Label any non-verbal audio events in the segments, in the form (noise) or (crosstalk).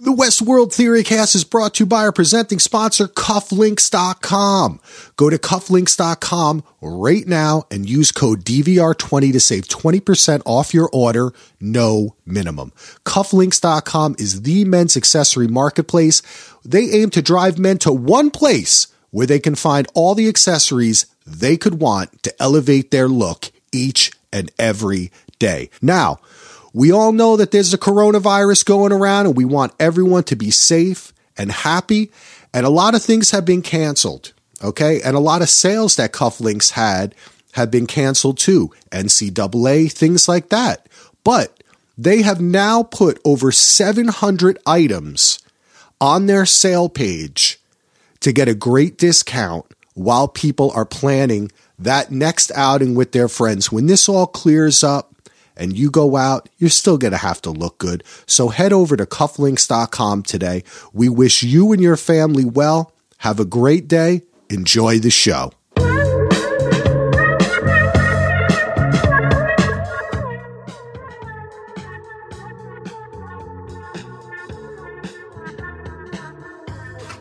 The Westworld Theorycast is brought to you by our presenting sponsor, Cufflinks.com. Go to Cufflinks.com right now and use code DVR20 to save 20% off your order, no minimum. Cufflinks.com is the men's accessory marketplace. They aim to drive men to one place where they can find all the accessories they could want to elevate their look each and every day. Now, we all know that there's a coronavirus going around and we want everyone to be safe and happy. And a lot of things have been canceled. Okay. And a lot of sales that Cufflinks had have been canceled too. NCAA, things like that. But they have now put over 700 items on their sale page to get a great discount while people are planning that next outing with their friends. When this all clears up, and you go out, you're still going to have to look good. So head over to cufflinks.com today. We wish you and your family well. Have a great day. Enjoy the show.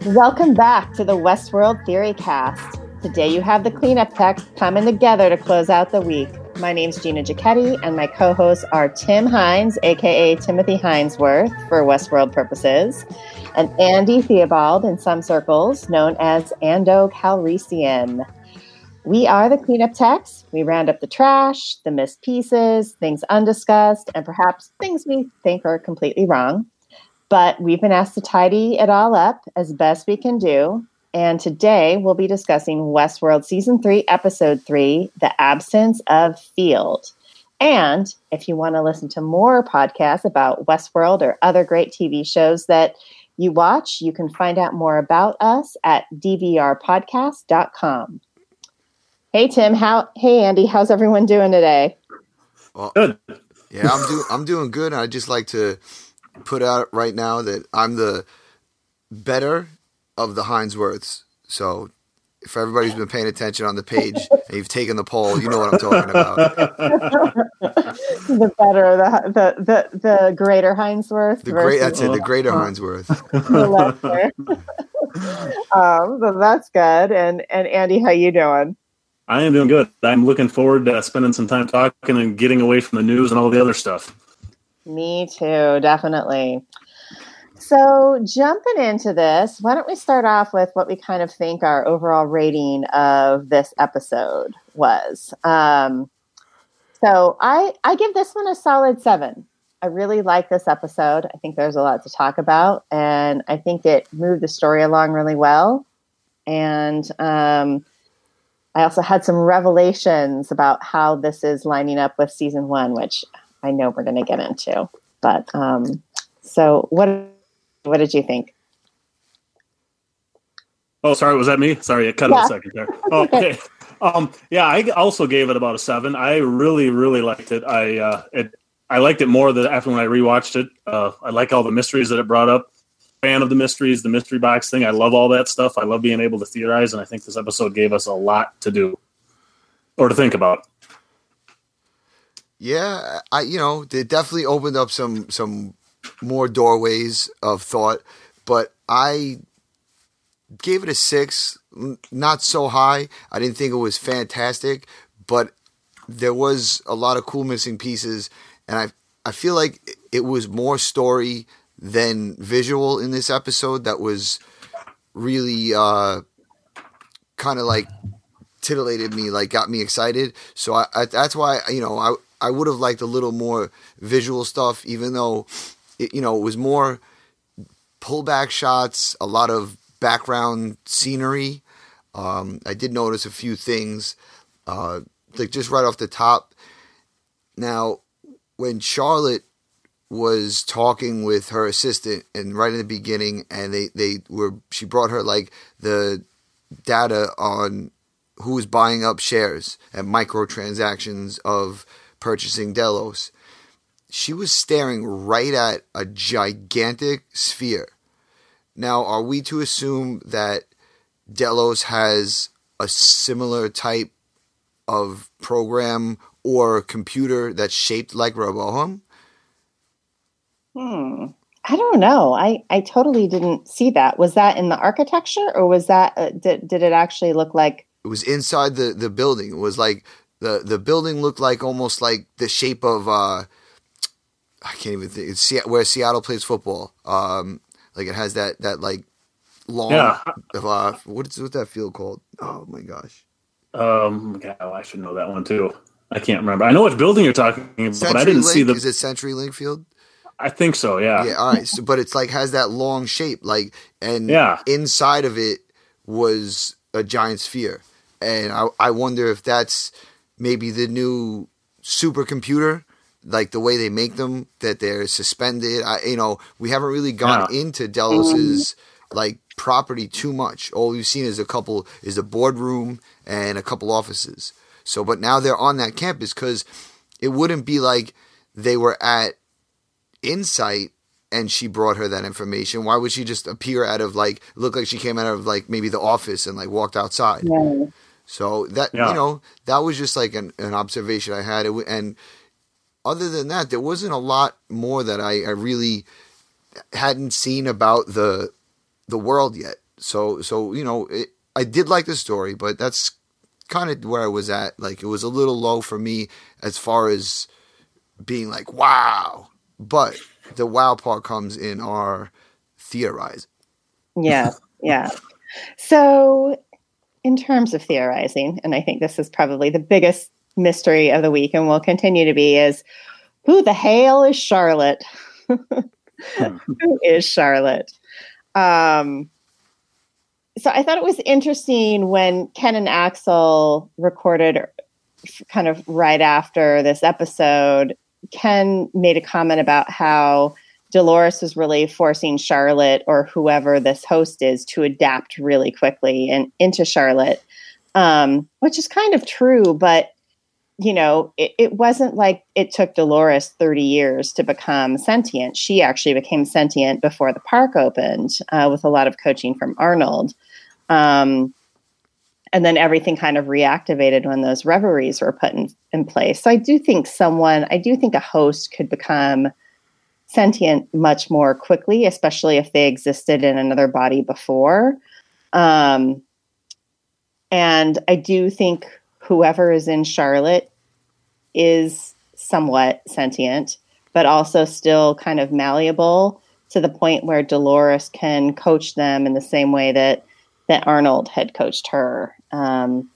Welcome back to the Westworld Theory Cast. Today you have the cleanup techs coming together to close out the week. My name's Gina Giacchetti, and my co hosts are Timm Hines, aka Timothy Hinesworth for Westworld purposes, and Andy Theobald in some circles, known as Ando Calrissian. We are the cleanup techs. We round up the trash, the missed pieces, things undiscussed, and perhaps things we think are completely wrong. But we've been asked to tidy it all up as best we can do and today we'll be discussing Westworld Season 3, Episode 3 The Absence of Field. And if you want to listen to more podcasts about Westworld or other great TV shows that you watch, you can find out more about us at dvrpodcast.com. Hey Timm, how hey Andy, how's everyone doing today? Well, good. Yeah, I'm doing I'm doing good. I'd just like to put out right now that I'm the better of the Hinesworths. So if everybody's been paying attention on the page (laughs) and you've taken the poll, you know what I'm talking about. the better, the the the, the greater Hinesworth. The great, that's it. The greater Hinesworth. (laughs) (laughs) um, so that's good. And and Andy, how you doing? I am doing good. I'm looking forward to spending some time talking and getting away from the news and all the other stuff. Me too, definitely. So, jumping into this, why don't we start off with what we kind of think our overall rating of this episode was? Um, so, I I give this one a solid seven. I really like this episode. I think there's a lot to talk about, and I think it moved the story along really well. And um, I also had some revelations about how this is lining up with season one, which I know we're going to get into. But um, so, what what did you think? Oh, sorry, was that me? Sorry, I cut yeah. a second there. (laughs) Oh, okay. um, yeah, I also gave it about a seven. I really, really liked it. I uh, it I liked it more than after when I rewatched it. Uh, I like all the mysteries that it brought up. Fan of the mysteries, the mystery box thing. I love all that stuff. I love being able to theorize, and I think this episode gave us a lot to do or to think about. Yeah, I you know it definitely opened up some some more doorways of thought, but I gave it a six. Not so high. I didn't think it was fantastic, but there was a lot of cool missing pieces, and I I feel like it was more story than visual in this episode. That was really uh, kind of like titillated me, like got me excited. So I, I, that's why you know I I would have liked a little more visual stuff, even though it, you know, it was more pullback shots, a lot of background scenery. Um, I did notice a few things, uh, like just right off the top. Now, when Charlotte was talking with her assistant and right in the beginning and they, they were she brought her like the data on who was buying up shares and microtransactions of purchasing Delos. She was staring right at a gigantic sphere. Now, are we to assume that Delos has a similar type of program or computer that's shaped like Rehoboam? Hmm. I don't know. I, I totally didn't see that. Was that in the architecture or was that, uh, did, did it actually look like? It was inside the, the building. It was like the, the building looked like almost like the shape of, uh, I can't even think. It's where Seattle plays football. Um, like it has that, that like long, Yeah. uh, what's, what's that field called? Oh my gosh. Um, I should know that one too. I can't remember. I know which building you're talking about, but I didn't Link, see the. is it CenturyLink Field? I think so. Yeah. Yeah, all right. So, but it's like has that long shape, like, and Yeah. inside of it was a giant sphere, and I, I wonder if that's maybe the new supercomputer, like the way they make them, that they're suspended. I, you know, we haven't really gone Yeah. into Delos's like property too much. All we've seen is a couple is a boardroom and a couple offices. So, but now they're on that campus because it wouldn't be like they were at Incite and she brought her that information. Why would she just appear out of like look like she came out of like maybe the office and like walked outside? Yeah. So that Yeah. you know that was just like an, an observation I had, It and other than that, there wasn't a lot more that I, I really hadn't seen about the the world yet. So so you know it, I did like the story, but that's kind of where I was at. Like it was a little low for me as far as being like wow, but the wow part comes in our theorize. Yeah, yeah. So, in terms of theorizing, and I think this is probably the biggest mystery of the week and will continue to be, is who the hell is Charlotte? (laughs) who is Charlotte? Um, so I thought it was interesting when Ken and Axel recorded kind of right after this episode. Ken made a comment about how Dolores was really forcing Charlotte or whoever this host is to adapt really quickly and into Charlotte, um, which is kind of true. But you know, it, it wasn't like it took Dolores 30 years to become sentient. She actually became sentient before the park opened uh, with a lot of coaching from Arnold. Um, and then everything kind of reactivated when those reveries were put in, in place. So I do think someone, I do think a host could become sentient much more quickly, especially if they existed in another body before. Um, and I do think whoever is in Charlotte is somewhat sentient, but also still kind of malleable to the point where Dolores can coach them in the same way that that Arnold had coached her. Um,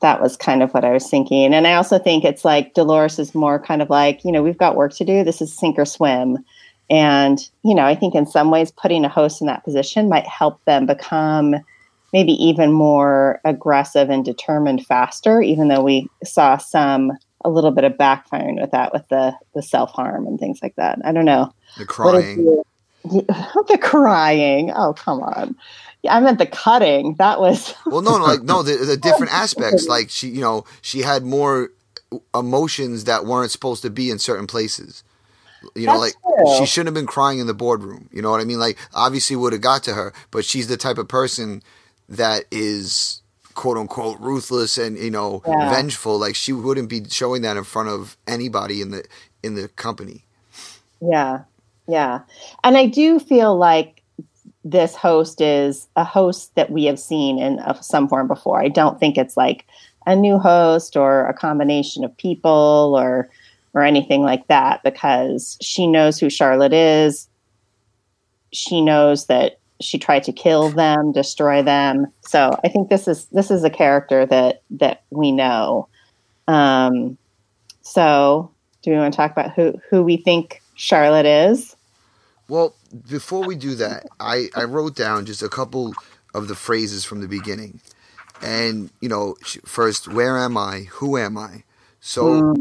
that was kind of what I was thinking. And I also think it's like Dolores is more kind of like, you know, we've got work to do. This is sink or swim. And, you know, I think in some ways putting a host in that position might help them become maybe even more aggressive and determined faster, even though we saw some a little bit of backfiring with that with the the self harm and things like that. I don't know. The crying. (laughs) the crying. Oh, come on. Yeah, I meant the cutting. That was (laughs) Well, no, no, like no, (laughs) the, the different aspects. Like she, you know, she had more emotions that weren't supposed to be in certain places. You know, That's like true. she shouldn't have been crying in the boardroom. You know what I mean? Like obviously would have got to her, but she's the type of person that is quote unquote ruthless and you know Yeah. vengeful. Like she wouldn't be showing that in front of anybody in the in the company. Yeah, yeah. And I do feel like this host is a host that we have seen in of some form before. I don't think it's like a new host or a combination of people or or anything like that because she knows who Charlotte is. She knows that she tried to kill them, destroy them. So I think this is this is a character that that we know. Um, so do we want to talk about who who we think Charlotte is? Well, before we do that, I, I wrote down just a couple of the phrases from the beginning. And, you know, first, where am I? Who am I? So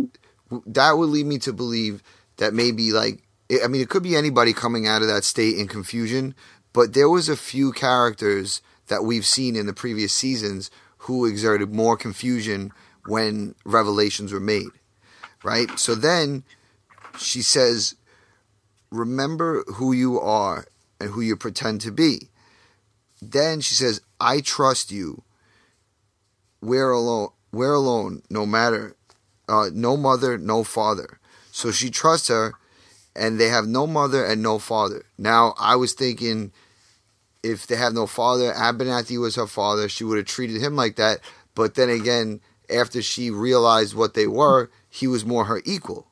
w- that would lead me to believe that maybe, like, I mean, it could be anybody coming out of that state in confusion, but there was a few characters that we've seen in the previous seasons who exerted more confusion when revelations were made, right? So then she says, "Remember who you are and who you pretend to be." Then she says, "I trust you. We're alone. We're alone. No matter, uh, no mother, no father." So she trusts her, and they have no mother and no father. Now I was thinking if they have no father, Abernathy was her father, she would have treated him like that. But then again, after she realized what they were, he was more her equal.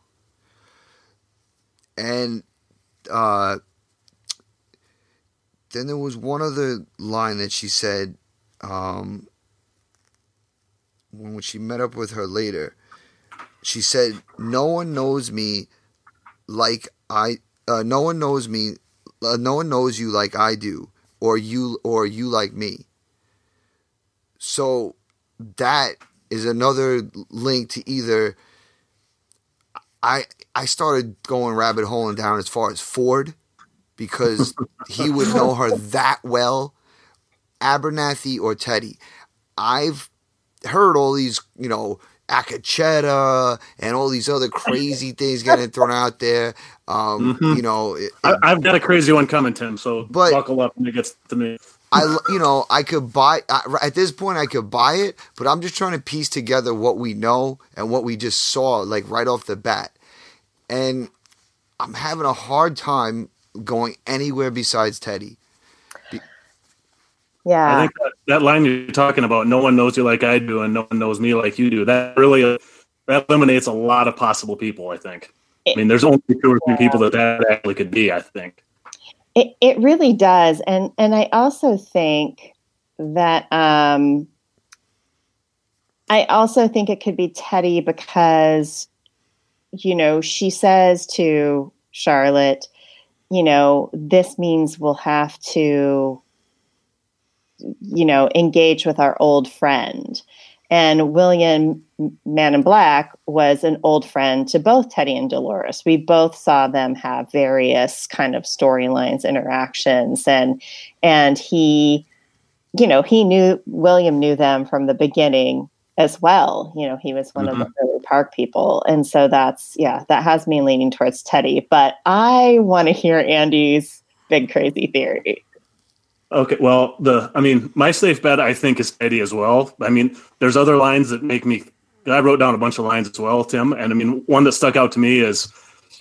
And uh, then there was one other line that she said um, when she met up with her later. She said, "No one knows me like I. Uh, no one knows me. Uh, no one knows you like I do, or you, or you like me." So that is another link to either. I I started going rabbit holing down as far as Ford because (laughs) he would know her that well, Abernathy or Teddy. I've heard all these, you know, Akecheta and all these other crazy things getting thrown out there. Um, Mhm. You know, it- I, I've got a crazy one coming, Timm. So But- buckle up when it gets to me. I, you know, I could buy I, at this point. I could buy it, but I'm just trying to piece together what we know and what we just saw, like right off the bat. And I'm having a hard time going anywhere besides Teddy. Yeah. I think that, that line you're talking about, no one knows you like I do, and no one knows me like you do. That really that eliminates a lot of possible people. I think. I mean, there's only two or three people that that actually could be. I think. It it really does, and and I also think that um, I also think it could be Teddy because you know she says to Charlotte, you know, this means we'll have to you know engage with our old friend. And William Man in Black was an old friend to both Teddy and Dolores. We both saw them have various kind of storylines, interactions, and and he, you know, he knew William knew them from the beginning as well. You know, he was one of the mm-hmm. early park people, and so that's yeah, that has me leaning towards Teddy. But I want to hear Andy's big crazy theory. Okay, well, the I mean, my safe bet I think is Teddy as well. I mean, there's other lines that make me. I wrote down a bunch of lines as well, Timm, and I mean, one that stuck out to me is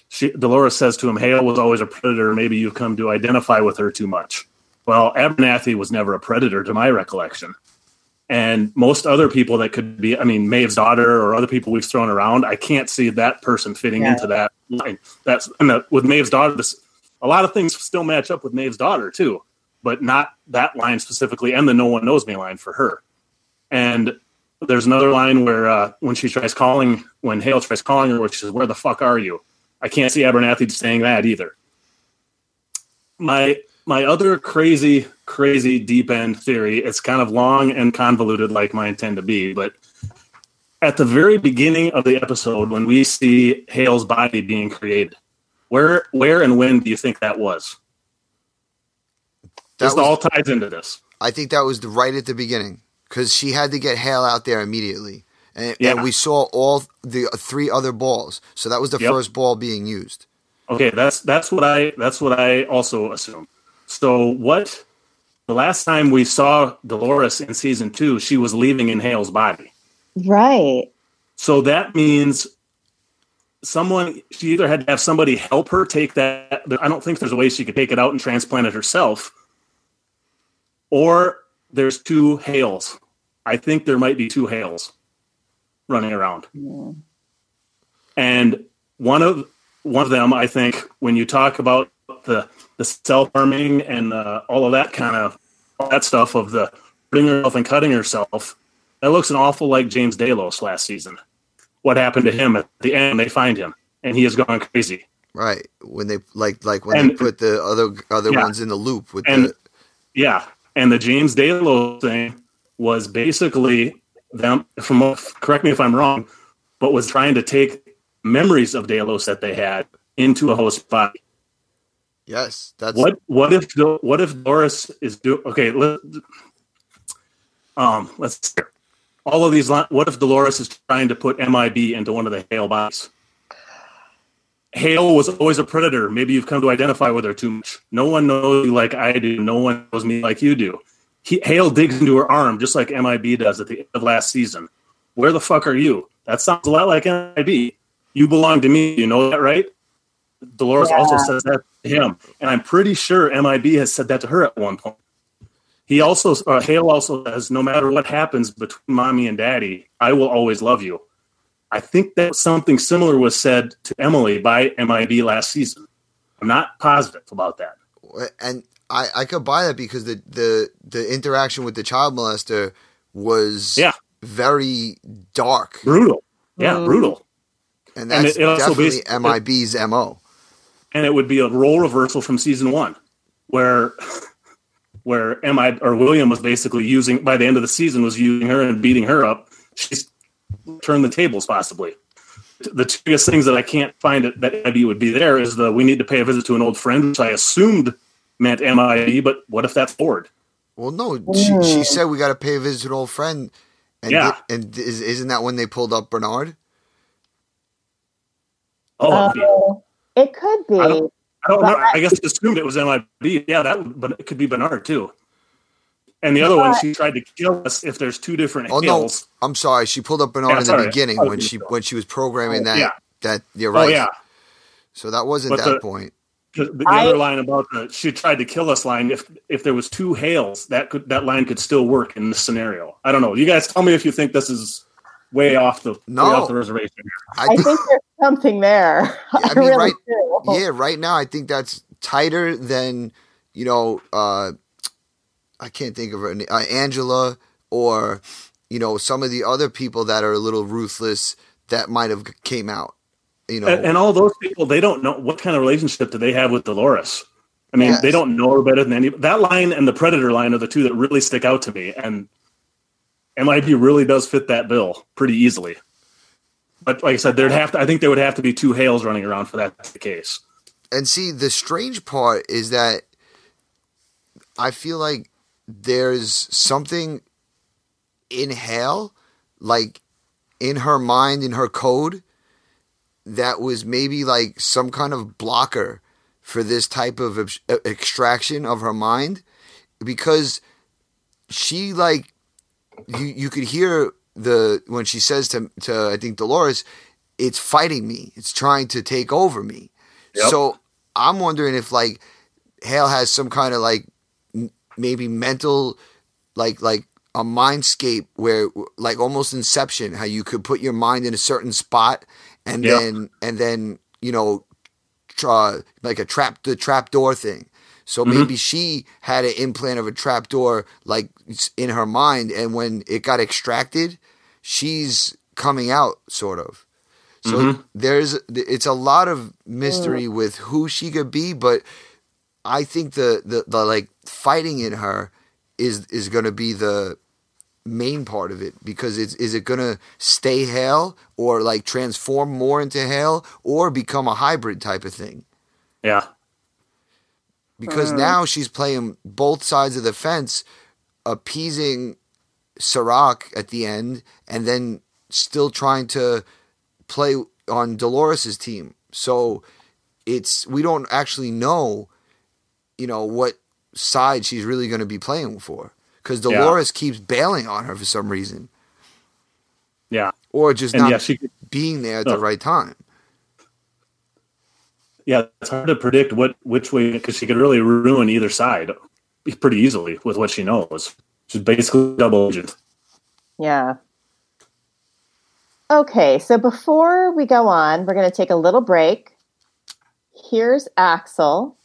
she, Dolores says to him, "Hale was always a predator. Maybe you've come to identify with her too much." Well, Abernathy was never a predator, to my recollection, and most other people that could be, I mean, Maeve's daughter or other people we've thrown around, I can't see that person fitting Yeah. into that line. That's and the, with Maeve's daughter. This, a lot of things still match up with Maeve's daughter too but not that line specifically, and the "No one knows me" line for her. And there's another line where uh, when she tries calling, when Hale tries calling her, she says, "Where the fuck are you?" I can't see Abernathy saying that either. My my other crazy, crazy deep end theory. It's kind of long and convoluted, like mine tend to be, but at the very beginning of the episode, when we see Hale's body being created, where, where, and when do you think that was? That This was- all ties into this. I think that was the, right at the beginning because she had to get Hale out there immediately, and, Yeah. and we saw all the uh, three other balls. So that was the Yep. first ball being used. Okay, that's that's what I that's what I also assume. So what the last time we saw Dolores in season two, she was leaving in Hale's body. Right. So that means someone she either had to have somebody help her take that. I don't think there's a way she could take it out and transplant it herself. Or there's two Hales. I think there might be two Hales running around. And one of one of them, I think, when you talk about the the self harming and uh, all of that kind of that stuff of the hurting herself and cutting herself, that looks an awful like James Delos last season. What happened to him at the end? They find him, and he has gone crazy. Right when they like like when they put the other other Yeah. ones in the loop with And the yeah, and the James Delos thing was basically them. From correct me if I'm wrong, but was trying to take memories of Delos that they had into a host body. Yes, that's What what if what if Doris is do okay? Let, um, let's all of these. What if Dolores is trying to put MIB into one of the Hale bodies? Hale was always a predator. Maybe you've come to identify with her too much. No one knows you like I do. No one knows me like you do. He, Hale digs into her arm just like MIB does at the end of last season. Where the fuck are you? That sounds a lot like MIB. You belong to me. You know that, right? Dolores Yeah. also says that to him, and I'm pretty sure MIB has said that to her at one point. He also, uh, Hale also says, no matter what happens between mommy and daddy, I will always love you. I think that something similar was said to Emily by MIB last season. I'm not positive about that. and I I could buy that because the the the interaction with the child molester was Yeah. very dark, Brutal. Yeah, Mm. brutal. and And that's it- it also definitely based- MIB's mo. and it would be a role reversal from season one, where where MI or William was basically using by the end of the season was using her and beating her up. She's turned the tables possibly. The two biggest things that I can't find it, that MIB would be there is the we need to pay a visit to an old friend, which I assumed meant MIB, but what if that's Ford? Well, no, she, she hmm. said we got to pay a visit to an old friend, and Yeah. di- and is, isn't that when they pulled up Bernard? Oh, Oh, it could be. I don't- I don't know. I guess I assumed it was MIB. Yeah, that but it could be Bernard too. And the other one, she tried to kill us if there's two different Oh no, Hales. I'm sorry. She pulled up Bernard Yeah, in the beginning when she gonna- when she was programming that Yeah. that you're Oh right. yeah, So that wasn't But that the- point. The, the I- other line about the she tried to kill us line. If if there was two Hales, that could that line could still work in this scenario. I don't know. You guys tell me if you think this is way off the No. way off the reservation. I, I think, think there's something there. (laughs) I, I mean, really right- do. yeah, right now I think that's tighter than you know. uh I can't think of her uh, Angela or you know some of the other people that are a little ruthless that might have came out. You know, And, and all those people, they don't know what kind of relationship do they have with Dolores. I mean, Yes. they don't know her better than any. That line and the Predator line are the two that really stick out to me, and MIB really does fit that bill pretty easily. But like I said, there'd have to. I think there would have to be two Hales running around for that to be the case. and see the strange part is that I feel like there's something in Hale, like in her mind, in her code, that was maybe like some kind of blocker for this type of uh, extraction of her mind, because she like you you could hear the when she says to to I think Dolores, it's fighting me, it's trying to take over me. Yep. So I'm wondering if like Hale has some kind of like maybe mental like like a mindscape where like almost inception how you could put your mind in a certain spot and Yep. then and then you know try like a trap the trap door thing so Mm-hmm. maybe she had an implant of a trap door like in her mind and when it got extracted she's coming out sort of so Mm-hmm. there's it's a lot of mystery with who she could be but i think the the, the like fighting in her is is going to be the main part of it because it's is it going to stay Hale or like transform more into Hale or become a hybrid type of thing? Yeah, because hmm. now she's playing both sides of the fence appeasing Serac at the end and then still trying to play on Dolores's team. So it's we don't actually know you know what side she's really going to be playing for because Yeah. Dolores keeps bailing on her for some reason yeah, or just and not yeah. She being there at the right time. yeah, it's hard to predict what which way because she could really ruin either side pretty easily with what she knows. She's basically double agent. Yeah. Okay, so before we go on, we're going to take a little break. Here's Axel.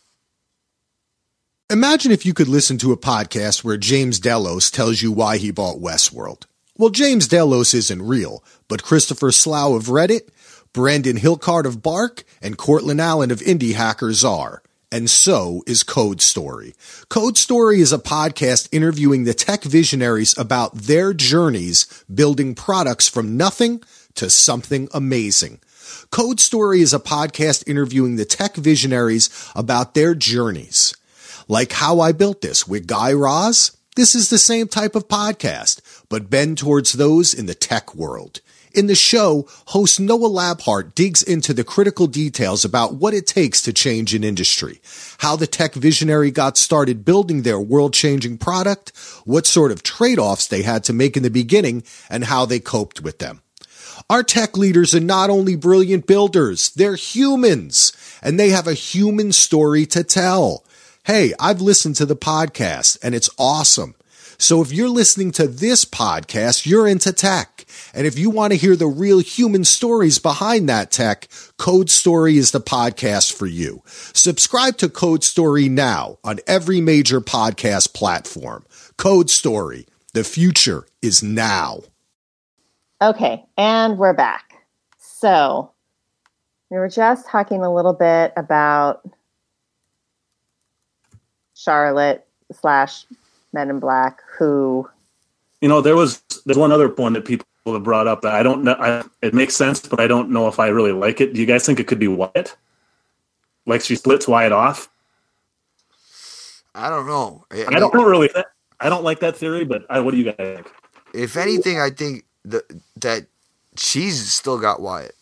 Imagine if you could listen to a podcast where James Delos tells you why he bought Westworld. Well, James Delos isn't real, but Christopher Slowe of Reddit, Brandon Hilkert of Bark, and Courtland Allen of Indie Hackers are. And so is Code Story. Code Story is a podcast interviewing the tech visionaries about their journeys building products from nothing to something amazing. Code Story is a podcast interviewing the tech visionaries about their journeys. Like how I built this with Guy Raz. This is the same type of podcast, but bend towards those in the tech world. In the show, host Noah Labhart digs into the critical details about what it takes to change an industry, how the tech visionary got started building their world changing product, what sort of trade offs they had to make in the beginning, and how they coped with them. Our tech leaders are not only brilliant builders, they're humans, and they have a human story to tell. Hey, I've listened to the podcast and it's awesome. So if you're listening to this podcast, you're into tech. And if you want to hear the real human stories behind that tech, Code Story is the podcast for you. Subscribe to Code Story now on every major podcast platform. Code Story. The future is now. Okay, and we're back. So we were just talking a little bit about Charlotte slash Man in Black who you know there was there's one other one that people have brought up that I don't know I, it makes sense but I don't know if I really like it. Do you guys think it could be Wyatt? Like she splits Wyatt off? I don't know. I, I, don't know really I don't like that theory, but I, what do you guys think? If anything, I think that that she's still got Wyatt.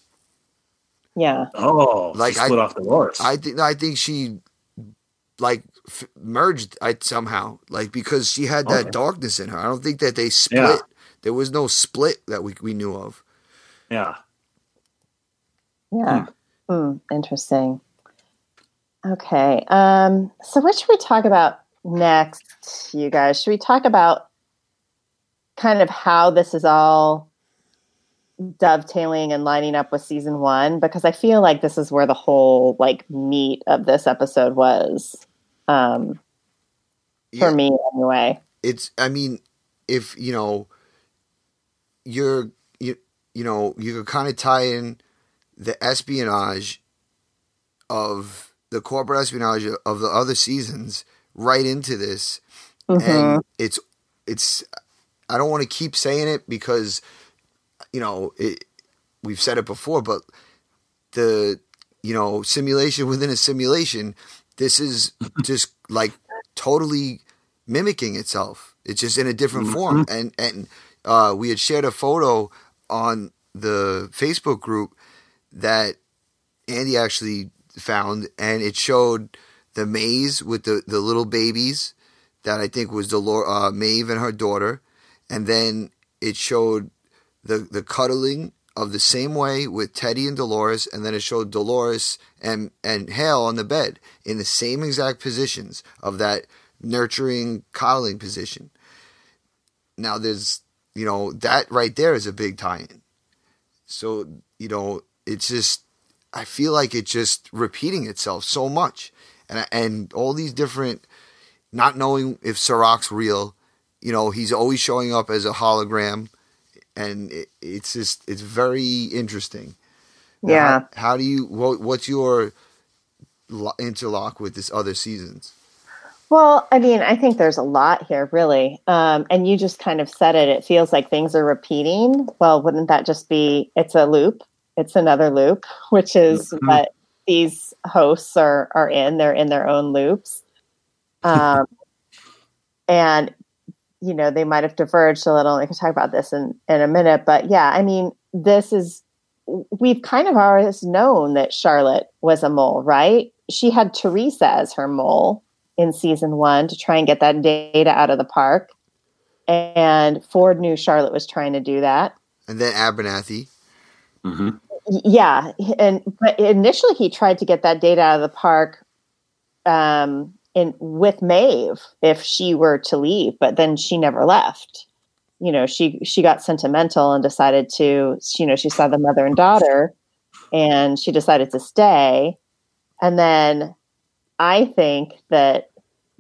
Yeah. Oh, like split I, off Dolores. I think I think she like f- merged I, somehow, like because she had that okay. darkness in her. I don't think that they split. Yeah. There was no split that we we knew of. Yeah. Yeah. Hmm. Mm, interesting. Okay. Um, so what should we talk about next, you guys? Should we talk about kind of how this is all dovetailing and lining up with season one? Because I feel like this is where the whole like meat of this episode was um, for yeah. me anyway. It's, I mean, if you know, you're you you know you could kind of tie in the espionage of the corporate espionage of the other seasons right into this, mm-hmm. and it's it's. I don't want to keep saying it because, you know, it, we've said it before, but the you know simulation within a simulation this is just like totally mimicking itself. It's just in a different mm-hmm. form. And and uh, we had shared a photo on the Facebook group that Andy actually found, and it showed the maze with the, the little babies that I think was Dolor- uh, Maeve and her daughter, and then it showed the the cuddling of the same way with Teddy and Dolores, and then it showed Dolores and and Hale on the bed in the same exact positions of that nurturing, coddling position. Now there's you know that right there is a big tie-in. So you know it's just I feel like it's just repeating itself so much, and and all these different, not knowing if Serac's real. You know he's always showing up as a hologram and it, it's just it's very interesting. Yeah. How, how, do you what, what's your interlock with this other seasons? Well, I mean, I think there's a lot here, really. Um, and you just kind of said it. It feels like things are repeating. Well, wouldn't that just be it's a loop? It's another loop, which is mm-hmm. what these hosts are are in. They're in their own loops. Um, and you know, they might have diverged a little. I could talk about this in, in a minute. But yeah, I mean, this is, we've kind of always known that Charlotte was a mole, right? She had Teresa as her mole in season one to try and get that data out of the park. And Ford knew Charlotte was trying to do that. And then Abernathy. Mm-hmm. Yeah. And but initially he tried to get that data out of the park um, in with Maeve if she were to leave, but then she never left. You know, she she got sentimental and decided to, you know, she saw the mother and daughter and she decided to stay. And then I think that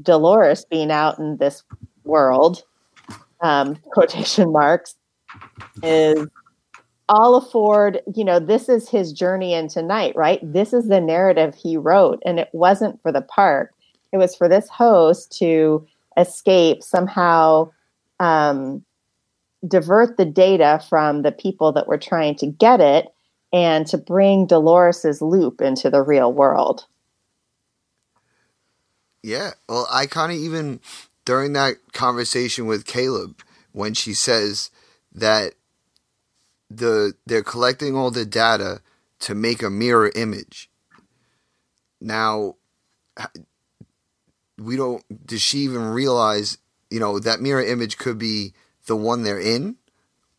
Dolores being out in this world, um, (laughs) quotation marks, is all a Ford, you know, this is his journey into night, right? This is the narrative he wrote, and it wasn't for the park. It was for this host to escape somehow um, divert the data from the people that were trying to get it and to bring Dolores's loop into the real world. Yeah, well, I kind of even during that conversation with Caleb when she says that the they're collecting all the data to make a mirror image. Now, we don't. Does she even realize? You know that mirror image could be the one they're in,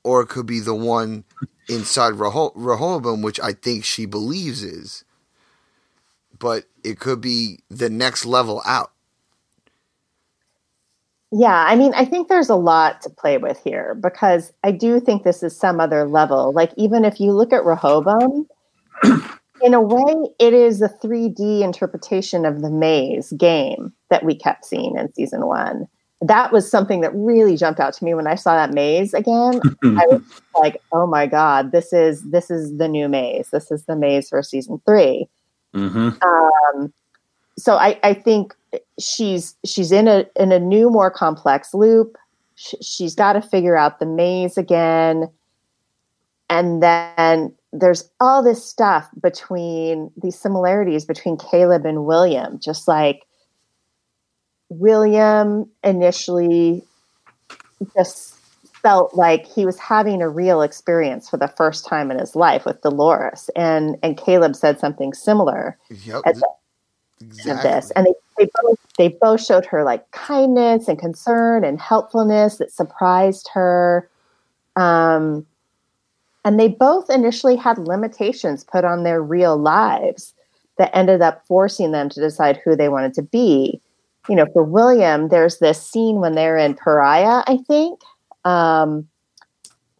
or it could be the one inside Rehoboam, which I think she believes is. But it could be the next level out. Yeah, I mean, I think there's a lot to play with here because I do think this is some other level. Like, even if you look at Rehoboam, (clears throat) in a way, it is a 3D interpretation of the maze game that we kept seeing in season one. That was something that really jumped out to me when I saw that maze again. (laughs) I was like, "Oh my god, this is this is the new maze. This is the maze for season 3 mm-hmm. um, so I, I think she's she's in a in a new, more complex loop. she's got to figure out the maze again, and then there's all this stuff between these similarities between Caleb and William. Just like William initially just felt like he was having a real experience for the first time in his life with Dolores, and and Caleb said something similar. Yep. Exactly. this, and they they both they both showed her like kindness and concern and helpfulness that surprised her. Um, and they both initially had limitations put on their real lives that ended up forcing them to decide who they wanted to be. You know, for William, there's this scene when they're in Pariah, I think. Um,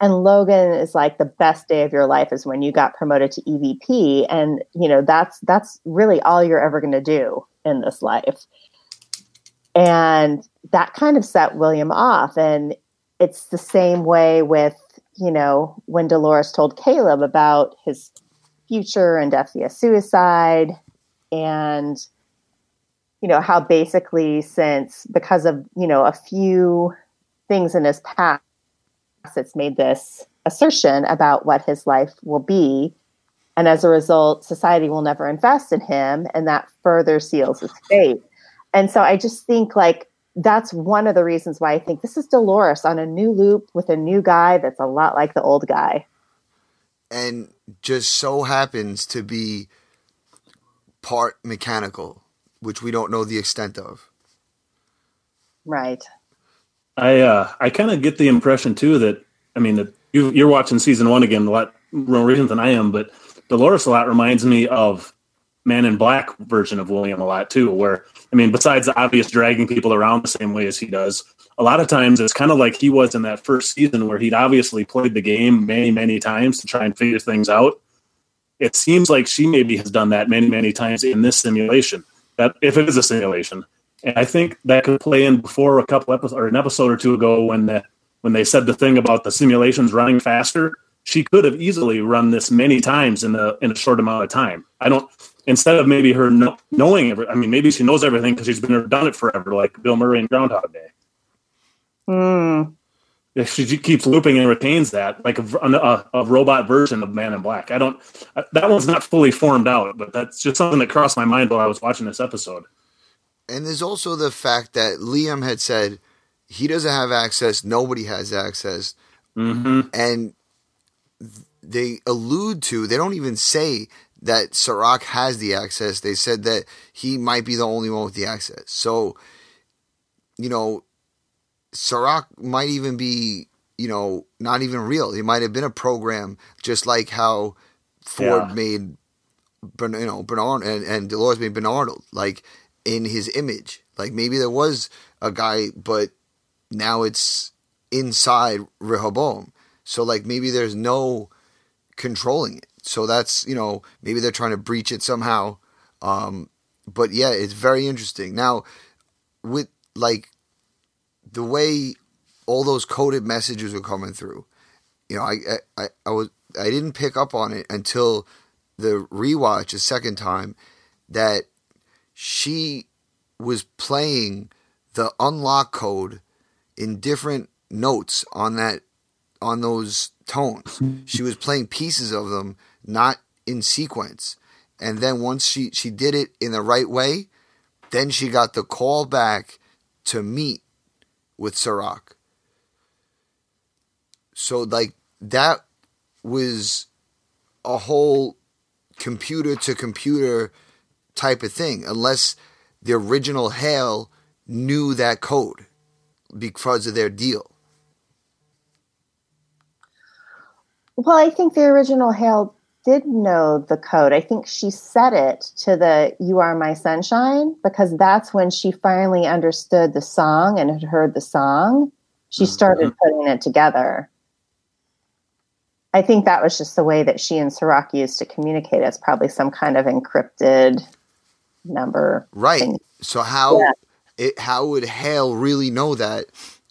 and Logan is like the best day of your life is when you got promoted to EVP. And, you know, that's that's really all you're ever gonna do in this life. And that kind of set William off. And it's the same way with, you know, when Dolores told Caleb about his future and death via suicide and you know how basically since because of you know a few things in his past it's made this assertion about what his life will be and as a result, society will never invest in him, and that further seals his fate. And so I just think like that's one of the reasons why I think this is Dolores on a new loop with a new guy that's a lot like the old guy. And just so happens to be part mechanical, which we don't know the extent of. Right. I uh, I kind of get the impression too that I mean that you, are watching season one again a lot more recent than I am, but Dolores a lot reminds me of Man in Black version of William a lot too. Where I mean, besides the obvious dragging people around the same way as he does, a lot of times it's kind of like he was in that first season where he'd obviously played the game many, many times to try and figure things out. It seems like she maybe has done that many, many times in this simulation. That if it is a simulation, and I think that could play in before a couple episodes or an episode or two ago when the when they said the thing about the simulations running faster she could have easily run this many times in a in a short amount of time. I don't. Instead of maybe her no, knowing every, I mean, maybe she knows everything because she's been done it forever, like Bill Murray in Groundhog Day. Hmm. If she keeps looping and retains that, like a, a, a, robot version of Man in Black. I don't. That one's not fully formed out, but that's just something that crossed my mind while I was watching this episode. And there's also the fact that Liam had said he doesn't have access. Nobody has access. Mm-hmm. And they allude to, they don't even say that Serac has the access. They said that he might be the only one with the access. So, you know, Serac might even be, you know, not even real. He might have been a program, just like how Ford yeah. made, you know, Bernard and, and Dolores made Bernard, like in his image. Like maybe there was a guy, but now it's inside Rehoboam. So like maybe there's no controlling it. So that's you know maybe they're trying to breach it somehow. Um, but yeah, it's very interesting. Now with like the way all those coded messages were coming through, you know, I I, I was I didn't pick up on it until the rewatch a second time that she was playing the unlock code in different notes on that on those tones. Hmm. she was playing pieces of them not in sequence. And then once she she did it in the right way, then she got the call back to meet with Serac. So like that was a whole computer to computer type of thing, unless the original Hale knew that code because of their deal. Well, I think the original Hale did know the code. I think she said it to the You Are My Sunshine because that's when she finally understood the song and had heard the song. She started mm-hmm. putting it together. I think that was just the way that she and Serac used to communicate. It's probably some kind of encrypted number. Right. Thing. So how yeah. it how would Hale really know that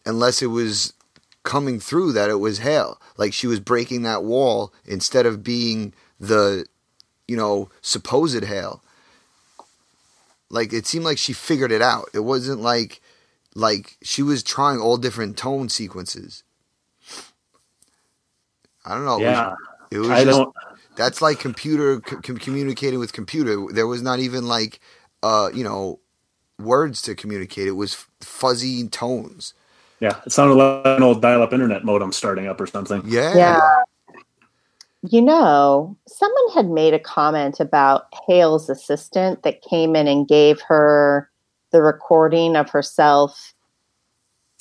unless it was coming through that it was Hale? Like she was breaking that wall instead of being the you know supposed Hale. Like it seemed like she figured it out. It wasn't like like she was trying all different tone sequences. I don't know. Yeah, it was, it was I just, don't. That's like computer c- communicating with computer. There was not even like, uh, you know, words to communicate. It was fuzzy tones. Yeah, it sounded like an old dial-up internet modem starting up or something. Yeah. Yeah. You know, someone had made a comment about Hale's assistant that came in and gave her the recording of herself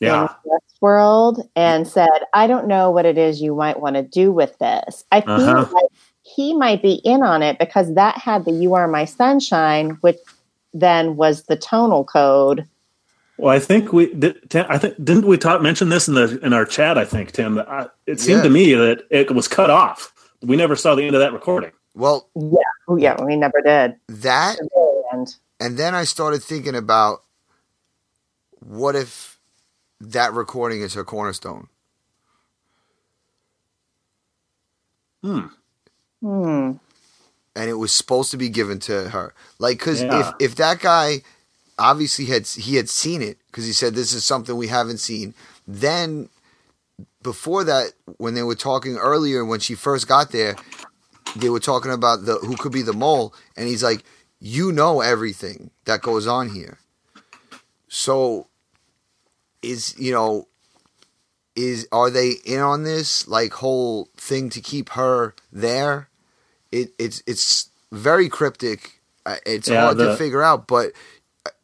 yeah. in Westworld and said, I don't know what it is you might want to do with this. I feel uh-huh. like he might be in on it because that had the You Are My Sunshine, which then was the tonal code. Well, I think we did. I think didn't we talk mention this in the in our chat? I think Timm. I, it seemed yeah. to me that it was cut off. We never saw the end of that recording. Well, yeah, oh, yeah, we never did that. And then I started thinking about what if that recording is her cornerstone. Hmm. Hmm. And it was supposed to be given to her, like because yeah. if if that guy obviously had he had seen it because he said this is something we haven't seen. Then before that, when they were talking earlier, when she first got there, they were talking about the who could be the mole, and he's like, "You know everything that goes on here." So is you know is are they in on this like whole thing to keep her there? It it's it's very cryptic. It's yeah, hard the, to figure out, but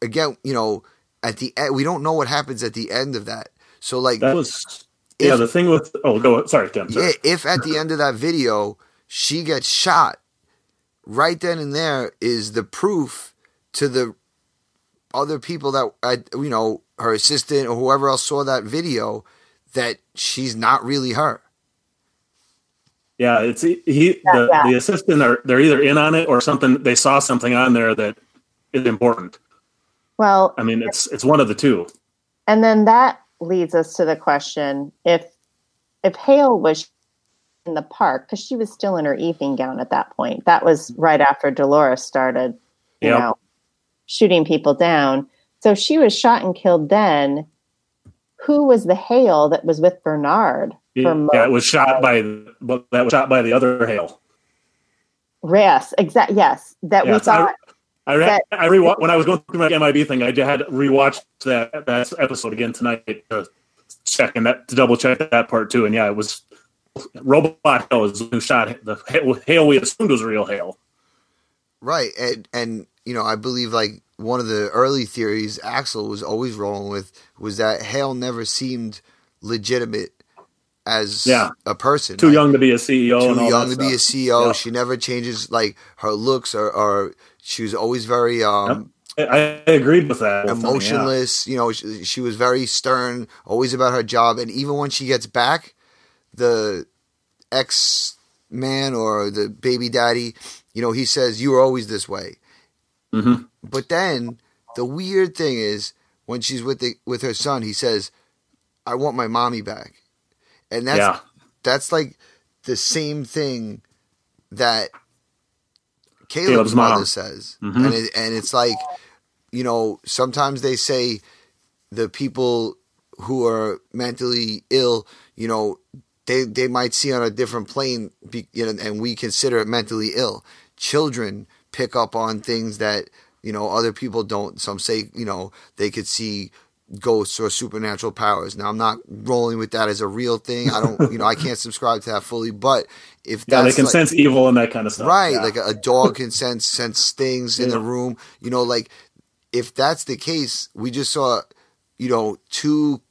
again, you know, at the end, we don't know what happens at the end of that. So like that was yeah. The thing with oh, go sorry, Timm. Sorry. Yeah, if at the end of that video she gets shot, right then and there is the proof to the other people that uh, you know her assistant or whoever else saw that video that she's not really her. Yeah, it's he yeah, the, yeah. the assistant are they're either in on it or something they saw something on there that is important. Well, I mean it's it's one of the two. And then that leads us to the question if if Hale was in the park because she was still in her evening gown at that point. That was mm-hmm. right after Dolores started, you yep. know, shooting people down. So she was shot and killed then. Who was the Hale that was with Bernard? Yeah, yeah it was shot by that was shot by the other Hale. Yes, exactly. Yes, that yes, we thought. I, I, that, I re- when I was going through my MIB thing. I had rewatched that that episode again tonight to check and that to double check that part too. And yeah, it was Robot Hale was who shot the Hale we assumed was real Hale. Right, and and you know I believe like one of the early theories Axel was always rolling with was that Hale never seemed legitimate as yeah. a person. Too young to be a CEO. Too young to stuff. be a CEO. Yeah. She never changes like her looks or, or she was always very um. I, I agreed with that. Emotionless, yeah. you know, she, she was very stern, always about her job and even when she gets back the ex man or the baby daddy, you know, he says you were always this way. Mm-hmm. But then the weird thing is when she's with the with her son, he says, "I want my mommy back," and that's yeah. that's like the same thing that Caleb's, Caleb's mother mom. says, mm-hmm. and it, and it's like you know sometimes they say the people who are mentally ill, you know, they they might see on a different plane, be, you know, and we consider it mentally ill. Children pick up on things that you know other people don't. Some say you know they could see ghosts or supernatural powers. Now I'm not rolling with that as a real thing. I don't, you know, I can't (laughs) subscribe to that fully. But if yeah, they can like, sense evil and that kind of stuff, right? Yeah. Like a, a, dog can sense sense things in the room. You know, like if that's the case, we just saw, you know, two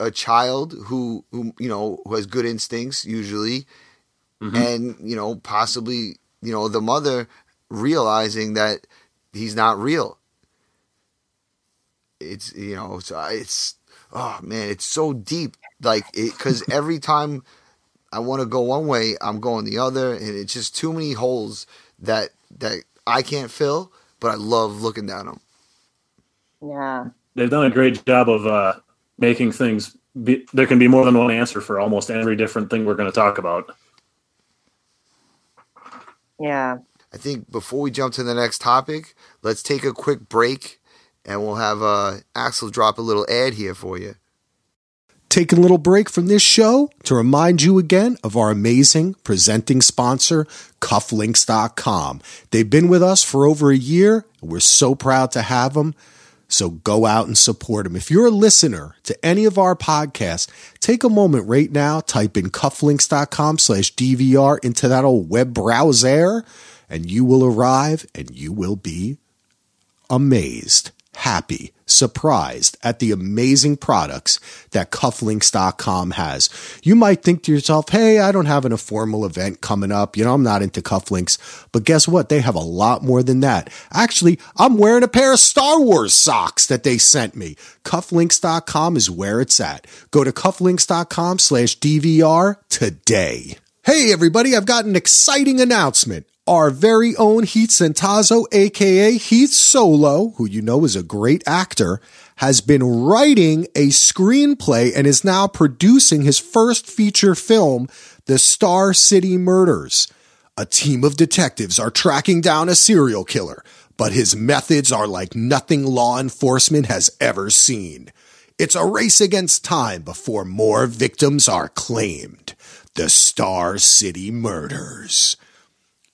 a child who who you know who has good instincts usually, mm-hmm. and you know possibly you know the mother realizing that he's not real it's you know it's it's oh man it's so deep like it because (laughs) every time i want to go one way i'm going the other and it's just too many holes that that i can't fill but i love looking down them yeah. They've done a great job of uh making things be, there can be more than one answer for almost every different thing we're going to talk about. Yeah. I think before we jump to the next topic let's take a quick break and we'll have uh, Axel drop a little ad here for you. Taking a little break from this show to remind you again of our amazing presenting sponsor, cufflinks.com. They've been with us for over a year, and we're so proud to have them. So go out and support them. If you're a listener to any of our podcasts, take a moment right now, type in cufflinks.com slash DVR into that old web browser, and you will arrive and you will be amazed happy, surprised at the amazing products that cufflinks.com has. You might think to yourself, hey, I don't have an, a formal event coming up. You know, I'm not into cufflinks. But guess what? They have a lot more than that. Actually, I'm wearing a pair of Star Wars socks that they sent me. Cufflinks.com is where it's at. Go to cufflinks.com slash DVR today. Hey, everybody, I've got an exciting announcement our very own Heath Centazzo, aka Heath Solo, who you know is a great actor, has been writing a screenplay and is now producing his first feature film, The Star City Murders. A team of detectives are tracking down a serial killer, but his methods are like nothing law enforcement has ever seen. It's a race against time before more victims are claimed. The Star City Murders.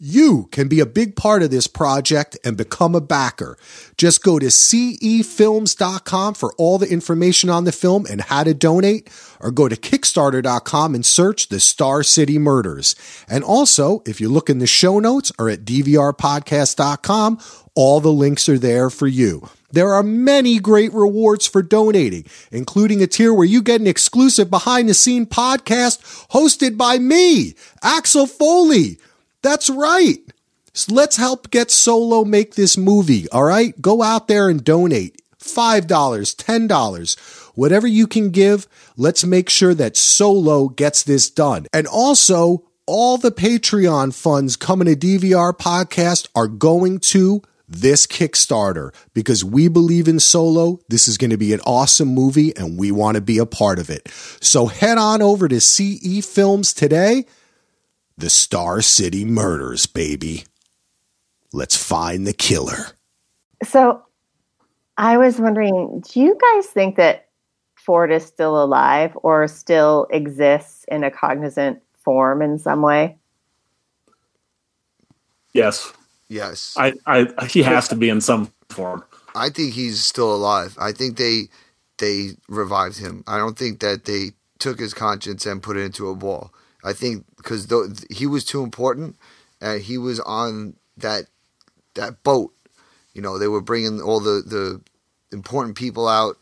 You can be a big part of this project and become a backer. Just go to cefilms.com for all the information on the film and how to donate, or go to kickstarter.com and search the Star City Murders. And also, if you look in the show notes or at dvrpodcast.com, all the links are there for you. There are many great rewards for donating, including a tier where you get an exclusive behind the scene podcast hosted by me, Axel Foley. That's right. So let's help get Solo make this movie. All right. Go out there and donate $5, $10, whatever you can give. Let's make sure that Solo gets this done. And also, all the Patreon funds coming to DVR podcast are going to this Kickstarter because we believe in Solo. This is going to be an awesome movie and we want to be a part of it. So head on over to CE Films today the Star City murders, baby. Let's find the killer. So I was wondering, do you guys think that Ford is still alive or still exists in a cognizant form in some way? Yes. Yes. I, I he has to be in some form. I think he's still alive. I think they they revived him. I don't think that they took his conscience and put it into a ball. I think because he was too important, and he was on that that boat. You know, they were bringing all the the important people out,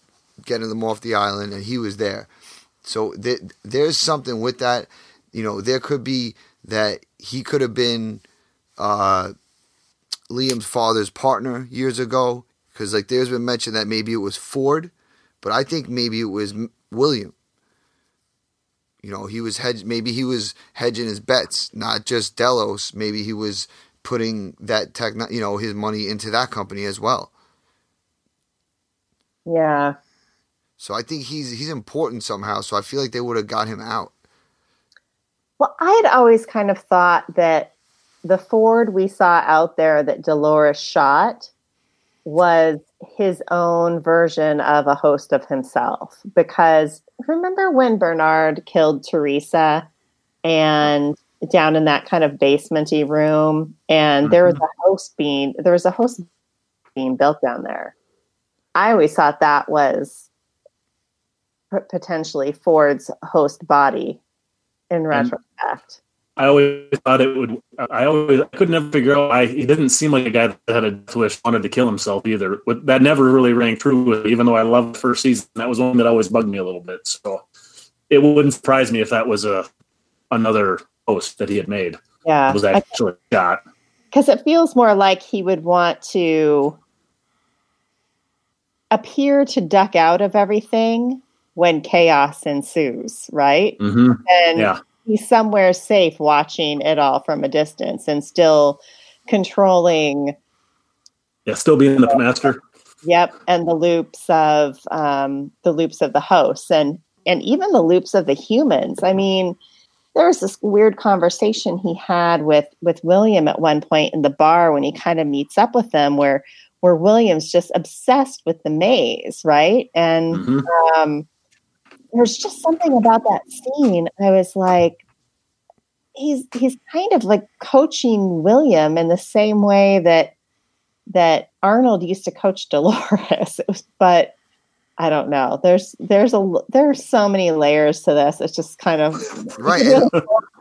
getting them off the island, and he was there. So th- there's something with that. You know, there could be that he could have been uh, Liam's father's partner years ago, because like there's been mention that maybe it was Ford, but I think maybe it was William you know, he was hedge. Maybe he was hedging his bets, not just Delos. Maybe he was putting that tech, you know, his money into that company as well. Yeah. So I think he's he's important somehow. So I feel like they would have got him out. Well, I had always kind of thought that the Ford we saw out there that Dolores shot was his own version of a host of himself because remember when Bernard killed Teresa and down in that kind of basementy room, and there was Mhm. a host being there was a host being built down there. I always thought that was potentially Ford's host body in retrospect. I always thought it would. I always I could never figure out why he didn't seem like a guy that had a death wish, wanted to kill himself either. That never really rang true with even though I loved the first season. That was one that always bugged me a little bit. So it wouldn't surprise me if that was a another post that he had made Yeah, was actually shot. because it feels more like he would want to appear to duck out of everything when chaos ensues, right? Mm-hmm. And Yeah. He's somewhere safe watching it all from a distance and still controlling Yeah, still being the master. Yep, and the loops of um, the loops of the hosts, and and even the loops of the humans. I mean, there was this weird conversation he had with with William at one point in the bar when he kind of meets up with them, where where William's just obsessed with the maze, right? And hmm um, there's just something about that scene. I was like, he's he's kind of like coaching William in the same way that that Arnold used to coach (laughs) Dolores. It was, but I don't know. There's there's a there are so many layers to this. It's just kind of (laughs) Right. (laughs)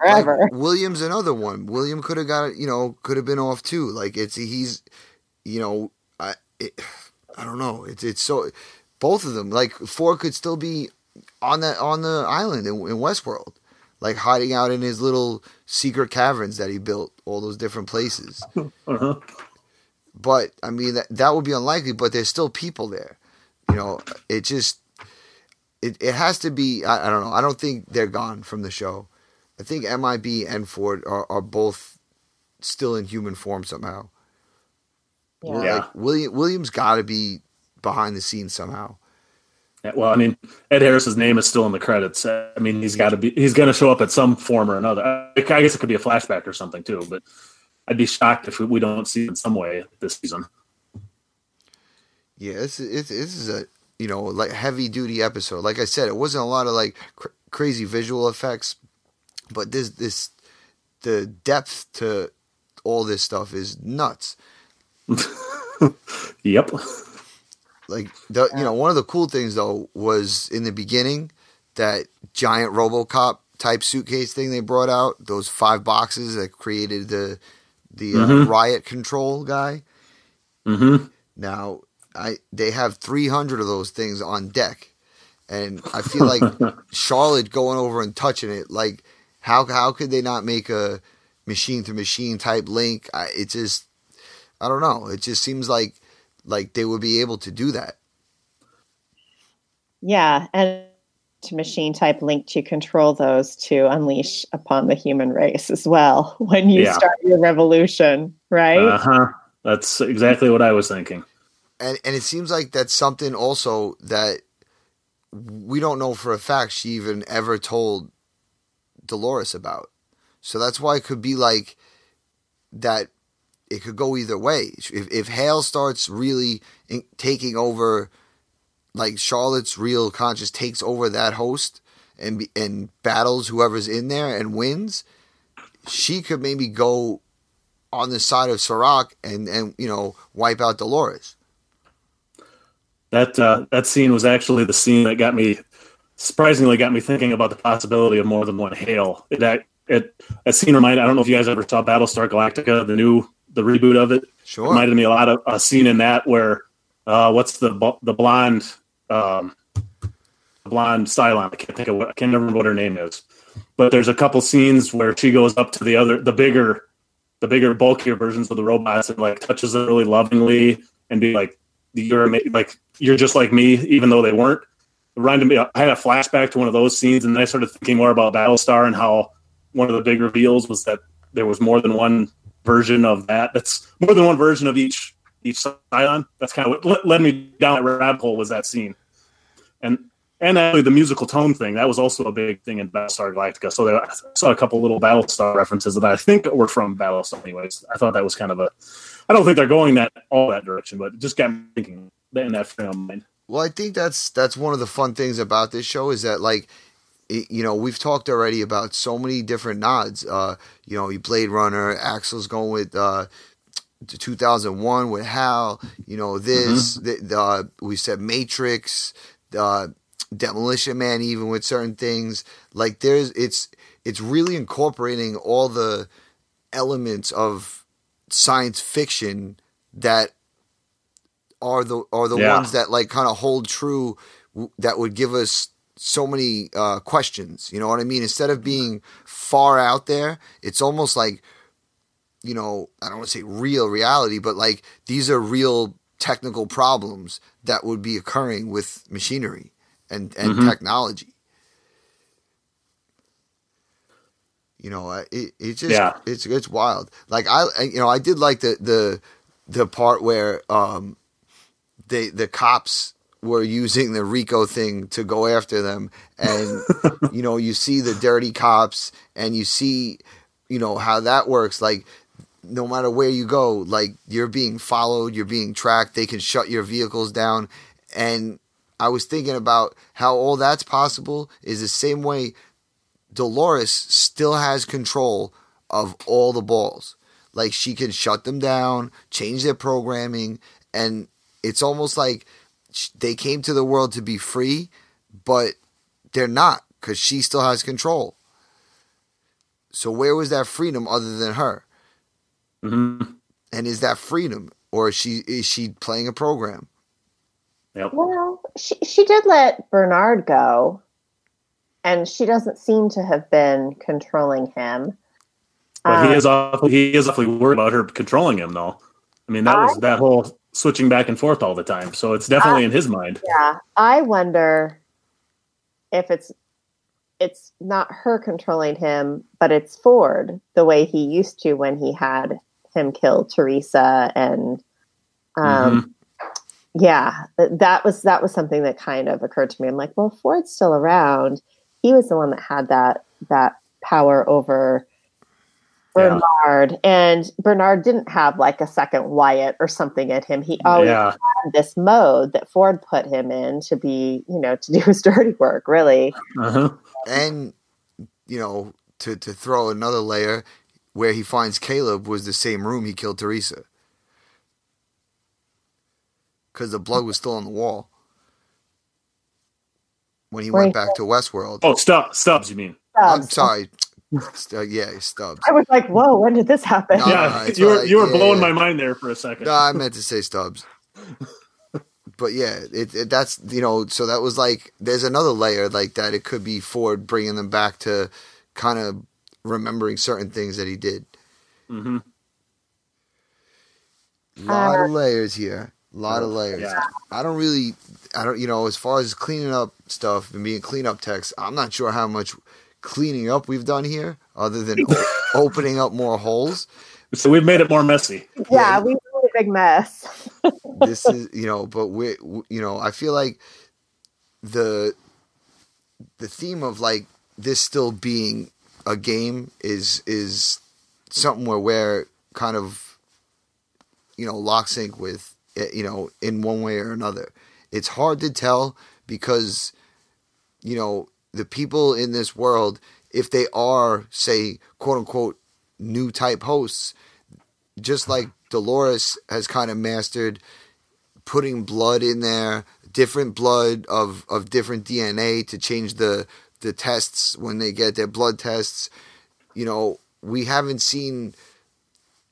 And forever. Like, William's another one. William could have got, you know, could have been off too. Like it's he's, you know, I, it, I don't know. It's it's so both of them. Like Ford could still be on that on the island in, in Westworld, like hiding out in his little secret caverns that he built, all those different places. (laughs) Uh-huh. But I mean that that would be unlikely. But there's still people there. You know, it just it it has to be. I, I don't know. I don't think they're gone from the show. I think MIB and Ford are, are both still in human form somehow. Yeah. Yeah. Like William William's got to be behind the scenes somehow. Well, I mean, Ed Harris's name is still in the credits. I mean, he's got to be. He's going to show up at some form or another. I I guess it could be a flashback or something too. But I'd be shocked if we don't see it in some way this season. Yeah, this is this is a you know like heavy duty episode. Like I said, it wasn't a lot of like cr- crazy visual effects, but this this the depth to all this stuff is nuts. (laughs) Yep. Like the you know one of the cool things though was in the beginning that giant RoboCop type suitcase thing they brought out those five boxes that created the the uh, Mhm. riot control guy. Mm-hmm. Now I they have 300 of those things on deck, and I feel like (laughs) Charlotte going over and touching it like how how could they not make a machine to machine type link? I, it just I don't know. It just seems like like they would be able to do that. Yeah, and to machine type link to control those to unleash upon the human race as well (laughs) when you Yeah. start your revolution, right? Uh huh. That's exactly what I was thinking. and and it seems like that's something also that we don't know for a fact she even ever told Dolores about. So that's why it could be like that. It could go either way. If if Hale starts really in, taking over, like Charlotte's real conscious takes over that host and and battles whoever's in there and wins, she could maybe go on the side of Serac and and you know wipe out Dolores. That uh, that scene was actually the scene that got me surprisingly got me thinking about the possibility of more than one Hale. That it that scene reminded I don't know if you guys ever saw Battlestar Galactica, the new the reboot of it. Sure. Reminded me a lot of a scene in that where uh, what's the the blonde um, the blonde Cylon? I can't think of what I can't remember what her name is. But there's a couple scenes where she goes up to the other the bigger the bigger bulkier versions of the robots and like touches them really lovingly and be like you're like you're just like me even though they weren't it reminded me i had a flashback to one of those scenes and then i started thinking more about battlestar and how one of the big reveals was that there was more than one version of that that's more than one version of each each Cylon. that's kind of what led me down that rabbit hole was that scene and and actually the musical tone thing that was also a big thing in Battlestar Galactica. So there, I saw a couple little Battlestar references that I think were from Battlestar. Anyways, I thought that was kind of a. I don't think they're going that all that direction, but it just got me thinking in that frame of mind. Well, I think that's that's one of the fun things about this show is that like it, you know, we've talked already about so many different nods. Uh, you know, you Blade Runner, Axel's going with uh, 2001 with Hal. You know, this, mm-hmm. the, the, we said Matrix, uh, Demolition Man, even with certain things. Like there's, it's, it's really incorporating all the elements of science fiction that are the are the yeah. ones that like kind of hold true that would give us so many uh, questions. You know what I mean? Instead of being far out there, it's almost like, you know, I don't want to say real reality, but like these are real technical problems that would be occurring with machinery and, and mm-hmm. technology. You know, it it just yeah. it's it's wild. Like I you know I did like the the the part where um they the cops were using the RICO thing to go after them. And, (laughs) you know, you see the dirty cops and you see, you know, how that works. Like, no matter where you go, like, you're being followed, you're being tracked, they can shut your vehicles down. And I was thinking about how all that's possible is the same way Dolores still has control of all the balls. Like, she can shut them down, change their programming, and it's almost like they came to the world to be free, but they're not because she still has control. So where was that freedom other than her? Mm-hmm. And is that freedom, or is she is she playing a program? Yep. Well, she she did let Bernard go, and she doesn't seem to have been controlling him. But um, he is awfully he is awfully worried about her controlling him, though. I mean, that was that whole switching back and forth all the time. So it's definitely I, in his mind. Yeah. I wonder if it's it's not her controlling him, but it's Ford the way he used to when he had him kill Teresa and um mm-hmm. yeah, that was that was something that kind of occurred to me. I'm like, well, Ford's still around. He was the one that had that that power over Bernard. Yeah. And Bernard didn't have like a second Wyatt or something in him. He always yeah. had this mode that Ford put him in to be, you know, to do his (laughs) dirty work, really. Uh-huh. And, you know, to, to throw another layer, where he finds Caleb was the same room he killed Teresa. Because the blood was still on the wall. When he went back to Westworld. Oh, Stubbs, Stubbs, you mean? Stubbs. I'm sorry. Uh, yeah, Stubbs. I was like, "Whoa, when did this happen?" No, yeah, you were you were yeah, blowing yeah. my mind there for a second. No, I meant to say Stubbs. (laughs) but yeah, it, it, that's you know, so that was like there's another layer like that. It could be Ford bringing them back to kind of remembering certain things that he did. Mm-hmm. A lot uh, of layers here. A lot of layers. Yeah. I don't really, I don't, you know, as far as cleaning up stuff and being cleanup techs, I'm not sure how much cleaning up we've done here, other than o- (laughs) opening up more holes. So we've made it more messy. Yeah, we made a big mess. (laughs) this is, you know, but we, you know, I feel like the the theme of like this still being a game is is something where we're kind of you know lock sync with eh, you know in one way or another. It's hard to tell because you know the people in this world, if they are, say, quote unquote, new type hosts, just like Dolores has kind of mastered putting blood in there, different blood of, of different DNA to change the the tests when they get their blood tests. You know, we haven't seen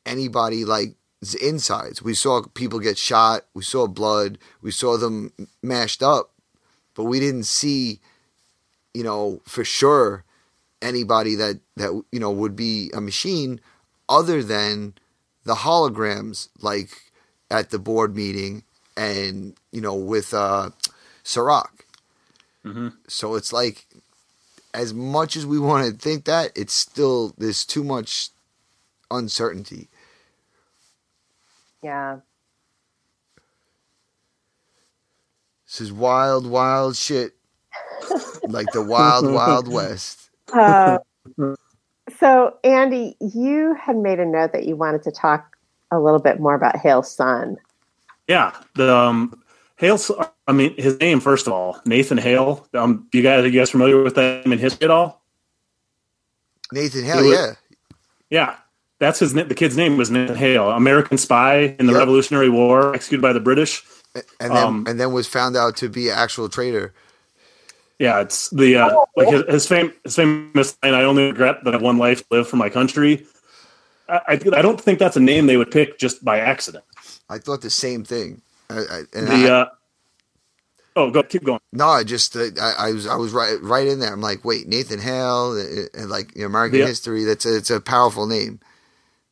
anybody like insides. We saw people get shot, we saw blood, we saw them mashed up, but we didn't see you know, for sure anybody that that you know would be a machine other than the holograms like at the board meeting and you know with uh Serac. Mm-hmm. So it's like as much as we want to think that it's still there's too much uncertainty. Yeah. This is wild, wild shit (laughs) like the wild, wild (laughs) west. Uh, (laughs) so, Andy, you had made a note that you wanted to talk a little bit more about Hale's son. Yeah, the um, Hale's I mean, his name first of all, Nathan Hale. Um, you guys, are you guys familiar with that name in history at all? Nathan Hale, was- yeah. Yeah, that's his. The kid's name was Nathan Hale, American spy in the Yep. Revolutionary War, executed by the British. And then Um, and then was found out to be an actual traitor. Yeah, it's the uh, like his, his fame his famous line. I only regret that I've one life to live for my country. I, I, I don't think that's a name they would pick just by accident. I thought the same thing. I, I, and The I, uh, oh, go keep going. no, I just uh, I, I was I was right right in there. I'm like, wait, Nathan Hale, uh, and like American Yeah. history. That's a, it's a powerful name.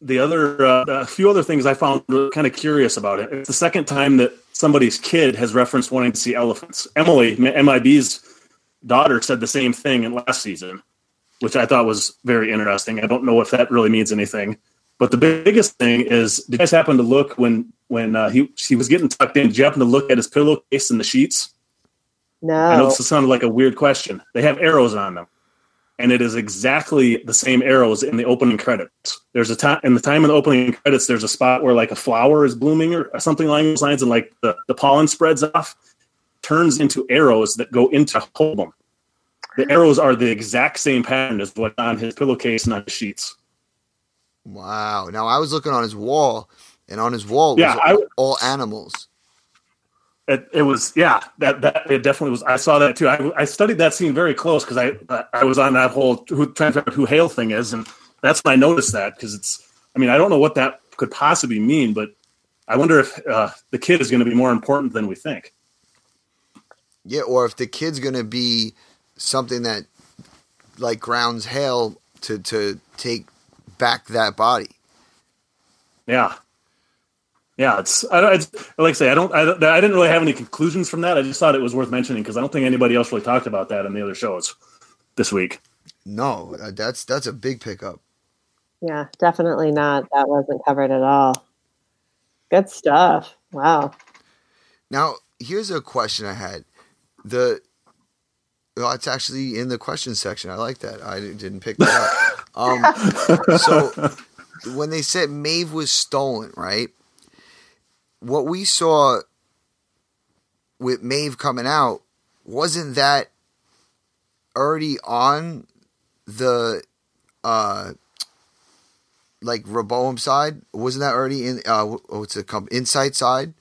the other uh, a few other things I found kind of curious about it. It's the second time that somebody's kid has referenced wanting to see elephants. Emily, MIB's daughter, said the same thing in last season, which I thought was very interesting. I don't know if that really means anything, but the biggest thing is, did you guys happen to look when when uh, he he was getting tucked in? Did you happen to look at his pillowcase and the sheets? No, I know this sounded like a weird question. They have arrows on them, and it is exactly the same arrows in the opening credits. There's a time in the time in the opening credits. There's a spot where like a flower is blooming or something along those lines, and like the, the pollen spreads off, turns into arrows that go into hold. The arrows are the exact same pattern as what's on his pillowcase and on his sheets. Wow. Now I was looking on his wall, and on his wall was Yeah, I- all animals. It, it was yeah that that it definitely was. I saw that too. I, I studied that scene very close because I I was on that whole who trying to figure out who Hale thing is, and that's when I noticed that because it's. I mean, I don't know what that could possibly mean, but I wonder if uh, the kid is going to be more important than we think. Yeah, or if the kid's gonna be something that like grounds Hale to to take back that body. Yeah, yeah. It's, I, don't- it's like I say, I don't, I. I didn't really have any conclusions from that. I just thought it was worth mentioning because I don't think anybody else really talked about that in the other shows this week. No, uh, that's that's a big pickup. Yeah, definitely not. That wasn't covered at all. Good stuff. Wow. Now, here's a question I had. The well, it's actually in the question section. I like that. I didn't pick that up. (laughs) Um, so when they said Maeve was stolen, right? What we saw with Maeve coming out wasn't that already on the uh like Rehoboam side? Wasn't that already in uh what's it called? Incite side?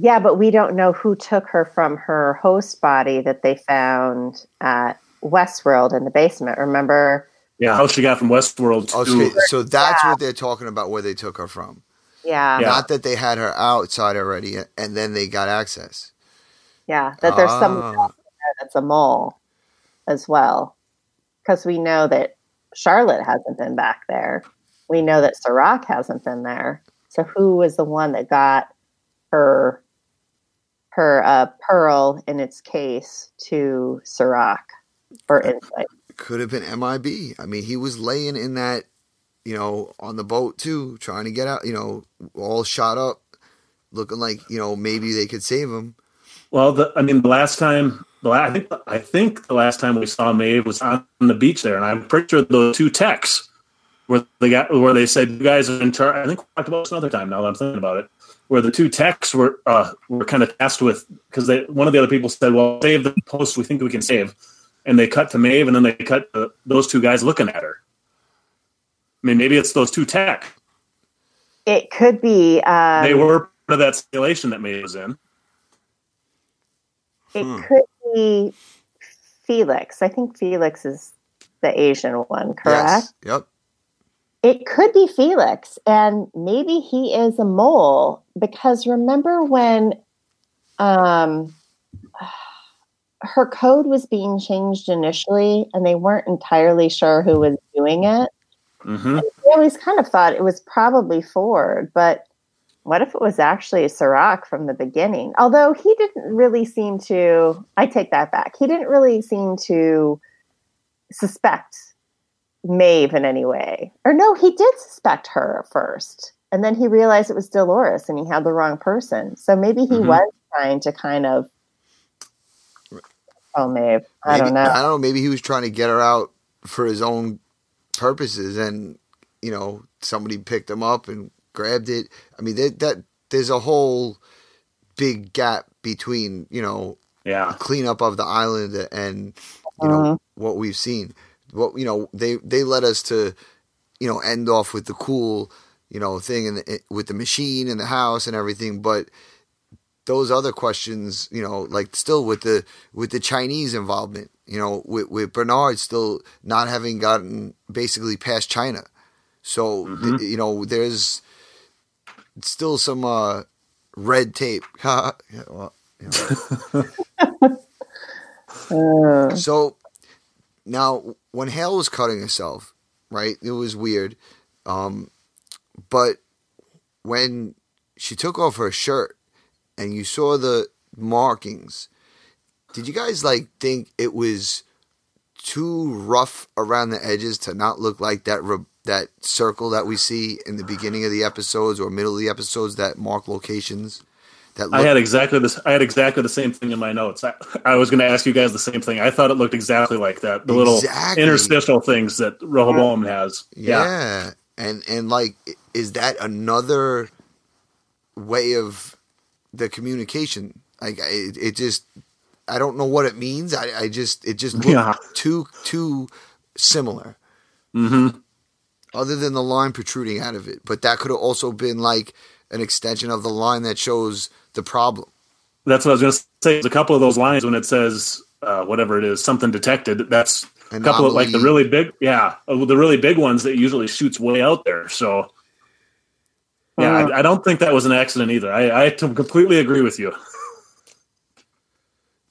Yeah, but we don't know who took her from her host body that they found at Westworld in the basement. Remember? Yeah, how she got from Westworld to Oh, so, so that's what they're talking about where they took her from. Yeah. Yeah. Not that they had her outside already and then they got access. Yeah, that there's Ah. someone else there that's a mole as well. Because we know that Charlotte hasn't been back there. We know that Serac hasn't been there. So who was the one that got her her uh, pearl in its case to Serac for Incite? Could have been MIB. I mean, he was laying in that, you know, on the boat too, trying to get out, you know, all shot up, looking like, you know, maybe they could save him. Well, the, I mean, the last time, the la- I think, I think the last time we saw Maeve was on the beach there, and I'm pretty sure those two techs where they got where they said you guys are in charge. I think we talked about this another time. Now that I'm thinking about it, where the two techs were uh, were kind of tasked with because they one of the other people said, "Well, save the post we think we can save," and they cut to Maeve, and then they cut to those two guys looking at her. I mean, maybe it's those two tech. It could be. Um, they were part of that simulation that Maeve was in. It Hmm. could be Felix. I think Felix is the Asian one, correct? Yes. Yep. It could be Felix, and maybe he is a mole because remember when um, (sighs) her code was being changed initially, and they weren't entirely sure who was doing it. hmm They always kind of thought it was probably Ford, but what if it was actually Serac from the beginning? Although he didn't really seem to, I take that back. He didn't really seem to suspect Maeve in any way. Or no, he did suspect her at first. And then he realized it was Dolores and he had the wrong person. So maybe he Mhm. was trying to kind of, oh, Maeve. I Maybe- don't know. I don't know. Maybe he was trying to get her out for his own purposes, and you know, somebody picked him up and grabbed it. I mean, that, that there's a whole big gap between you know Yeah. cleanup of the island and you know what we've seen. What you know they they led us to you know end off with the cool you know thing and with the machine and the house and everything, but those other questions you know like still with the with the Chinese involvement you know with with Bernard still not having gotten basically past China, so th- you know there's still some uh red tape. (laughs) yeah, well, you know. (laughs) Uh, So now, when Hale was cutting herself, right, it was weird. Um, but when she took off her shirt and you saw the markings, did you guys like think it was too rough around the edges to not look like that re- that circle that we see in the beginning of the episodes or middle of the episodes that mark locations? That I had exactly this. I had exactly the same thing in my notes. I, I was going to ask you guys the same thing. I thought it looked exactly like that. The little interstitial things that Rehoboam has. Yeah. Yeah. And and like is that another way of the communication? Like it, it just I don't know what it means. I, I just it just looked Yeah. too too similar. hmm Other than the line protruding out of it, but that could have also been like an extension of the line that shows the problem. That's what I was going to say. There's a couple of those lines when it says uh, whatever it is, something detected. That's a couple of like the really big, yeah, uh, the really big ones that usually shoots way out there. So, yeah, I, I don't think that was an accident either. I completely agree with you.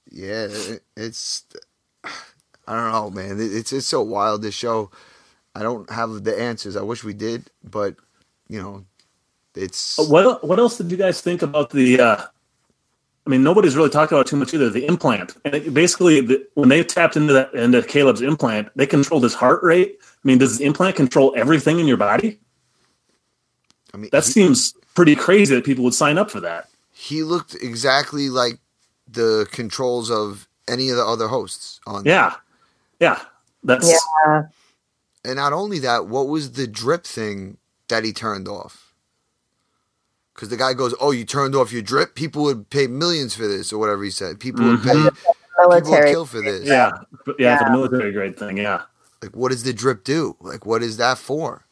Yeah, it's I don't know, man. It's it's so wild this show. I don't have the answers. I wish we did, but you know, it's What what else did you guys think about the? Uh, I mean, nobody's really talked about it too much either. The implant, and it, basically, the, when they tapped into that into Caleb's implant, they controlled his heart rate. I mean, does the implant control everything in your body? I mean That he- seems pretty crazy that people would sign up for that. he looked exactly like the controls of any of the other hosts on Yeah, yeah, that's yeah. and not only that what was the drip thing that he turned off because the guy goes oh you turned off your drip? People would pay millions for this or whatever he said. People would pay people would kill for this. Yeah, but yeah, for the military grade thing. Yeah, like what does the drip do? Like what is that for?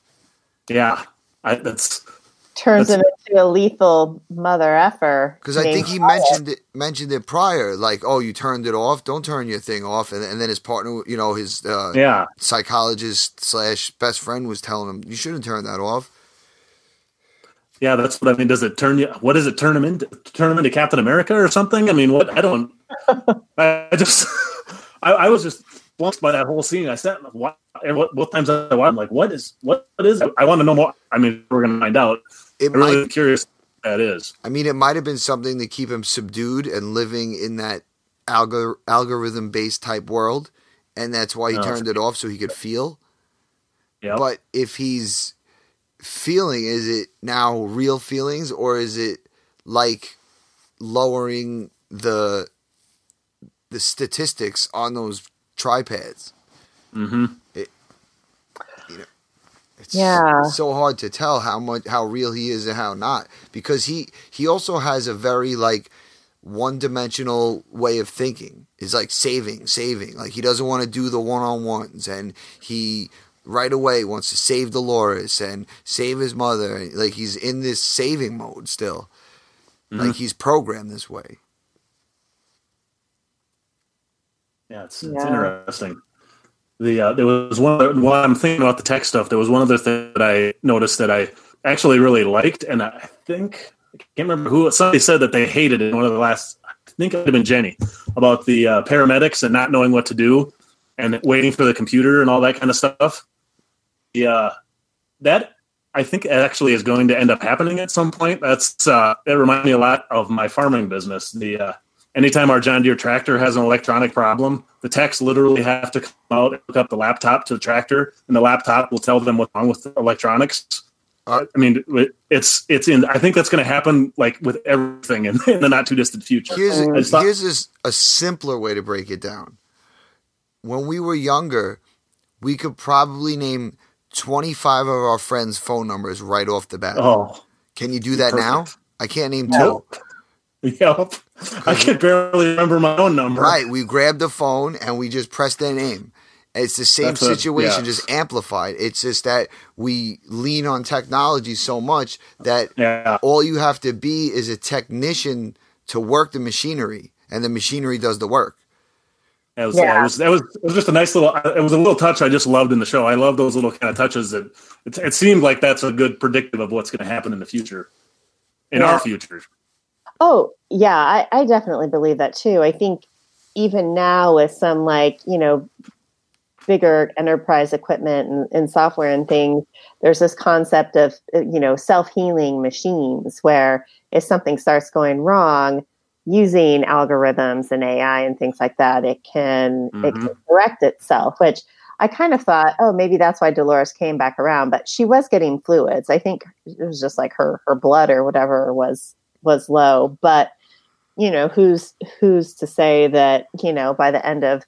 Yeah, I, that's Turns him into a lethal mother effer. because i think he named Wyatt. mentioned it mentioned it prior like oh you turned it off? Don't turn your thing off. And, and then his partner you know his uh, yeah. psychologist slash best friend was telling him you shouldn't turn that off Yeah, that's what I mean. Does it turn you? What does it turn him into? Turn him into Captain America or something? I mean, what? I don't. (laughs) I I just, I, I was just flunked by that whole scene. I sat, what, what, both times I watched, I'm like, what is, what, what is? It? I want to know more. I mean, we're gonna find out. it I'm really curious what that is. I mean, it might have been something to keep him subdued and living in that algor- algorithm based type world, and that's why he Oh. turned it off so he could feel. Yeah, But if he's feeling, is it now real feelings or is it like lowering the the statistics on those tripads? hmm It's Yeah. so hard to tell how much how real he is and how not because he he also has a very like one dimensional way of thinking. Is like saving, saving. Like he doesn't want to do the one on ones, and he right away wants to save Dolores and save his mother. Like he's in this saving mode still. Like he's programmed this way. yeah, it's, it's Yeah. interesting. The uh, there was one while I'm thinking about the tech stuff. There was one other thing that I noticed that I actually really liked, and I think I can't remember who. Somebody said that they hated it in one of the last. I think it would have been Jenni about the uh, paramedics and not knowing what to do and waiting for the computer and all that kind of stuff. Yeah, that I think actually is going to end up happening at some point. That's uh, it reminds me a lot of my farming business. The uh, anytime our John Deere tractor has an electronic problem, the techs literally have to come out and hook up the laptop to the tractor, and the laptop will tell them what's wrong with the electronics. Uh, I mean, it's it's in. I think that's going to happen like with everything in, in the not too distant future. Here's thought- here's a simpler way to break it down. When we were younger, we could probably name 25 of our friends' phone numbers right off the bat. oh Can you do that now? I can't name no, two. (laughs) Yep. I can barely remember my own number. Right. We grabbed the phone and we just pressed their name. It's the same That's a- situation, yes. just amplified. It's just that we lean on technology so much that Yeah. all you have to be is a technician to work the machinery, and the machinery does the work. That was, Yeah. it was, that was it was just a nice little it was a little touch I just loved in the show. I love those little kind of touches that it, it seemed like that's a good predictive of what's going to happen in the future, in Yeah. our future. Oh, yeah, I, I definitely believe that too. I think even now with some like, you know, bigger enterprise equipment and, and software and things, there's this concept of, uh, you know, self healing machines where if something starts going wrong, using algorithms and AI and things like that, it can it mm-hmm. can correct itself, which I kind of thought, oh, maybe that's why Dolores came back around, but she was getting fluids. I think it was just like her her blood or whatever was was low, but you know, who's who's to say that, you know, by the end of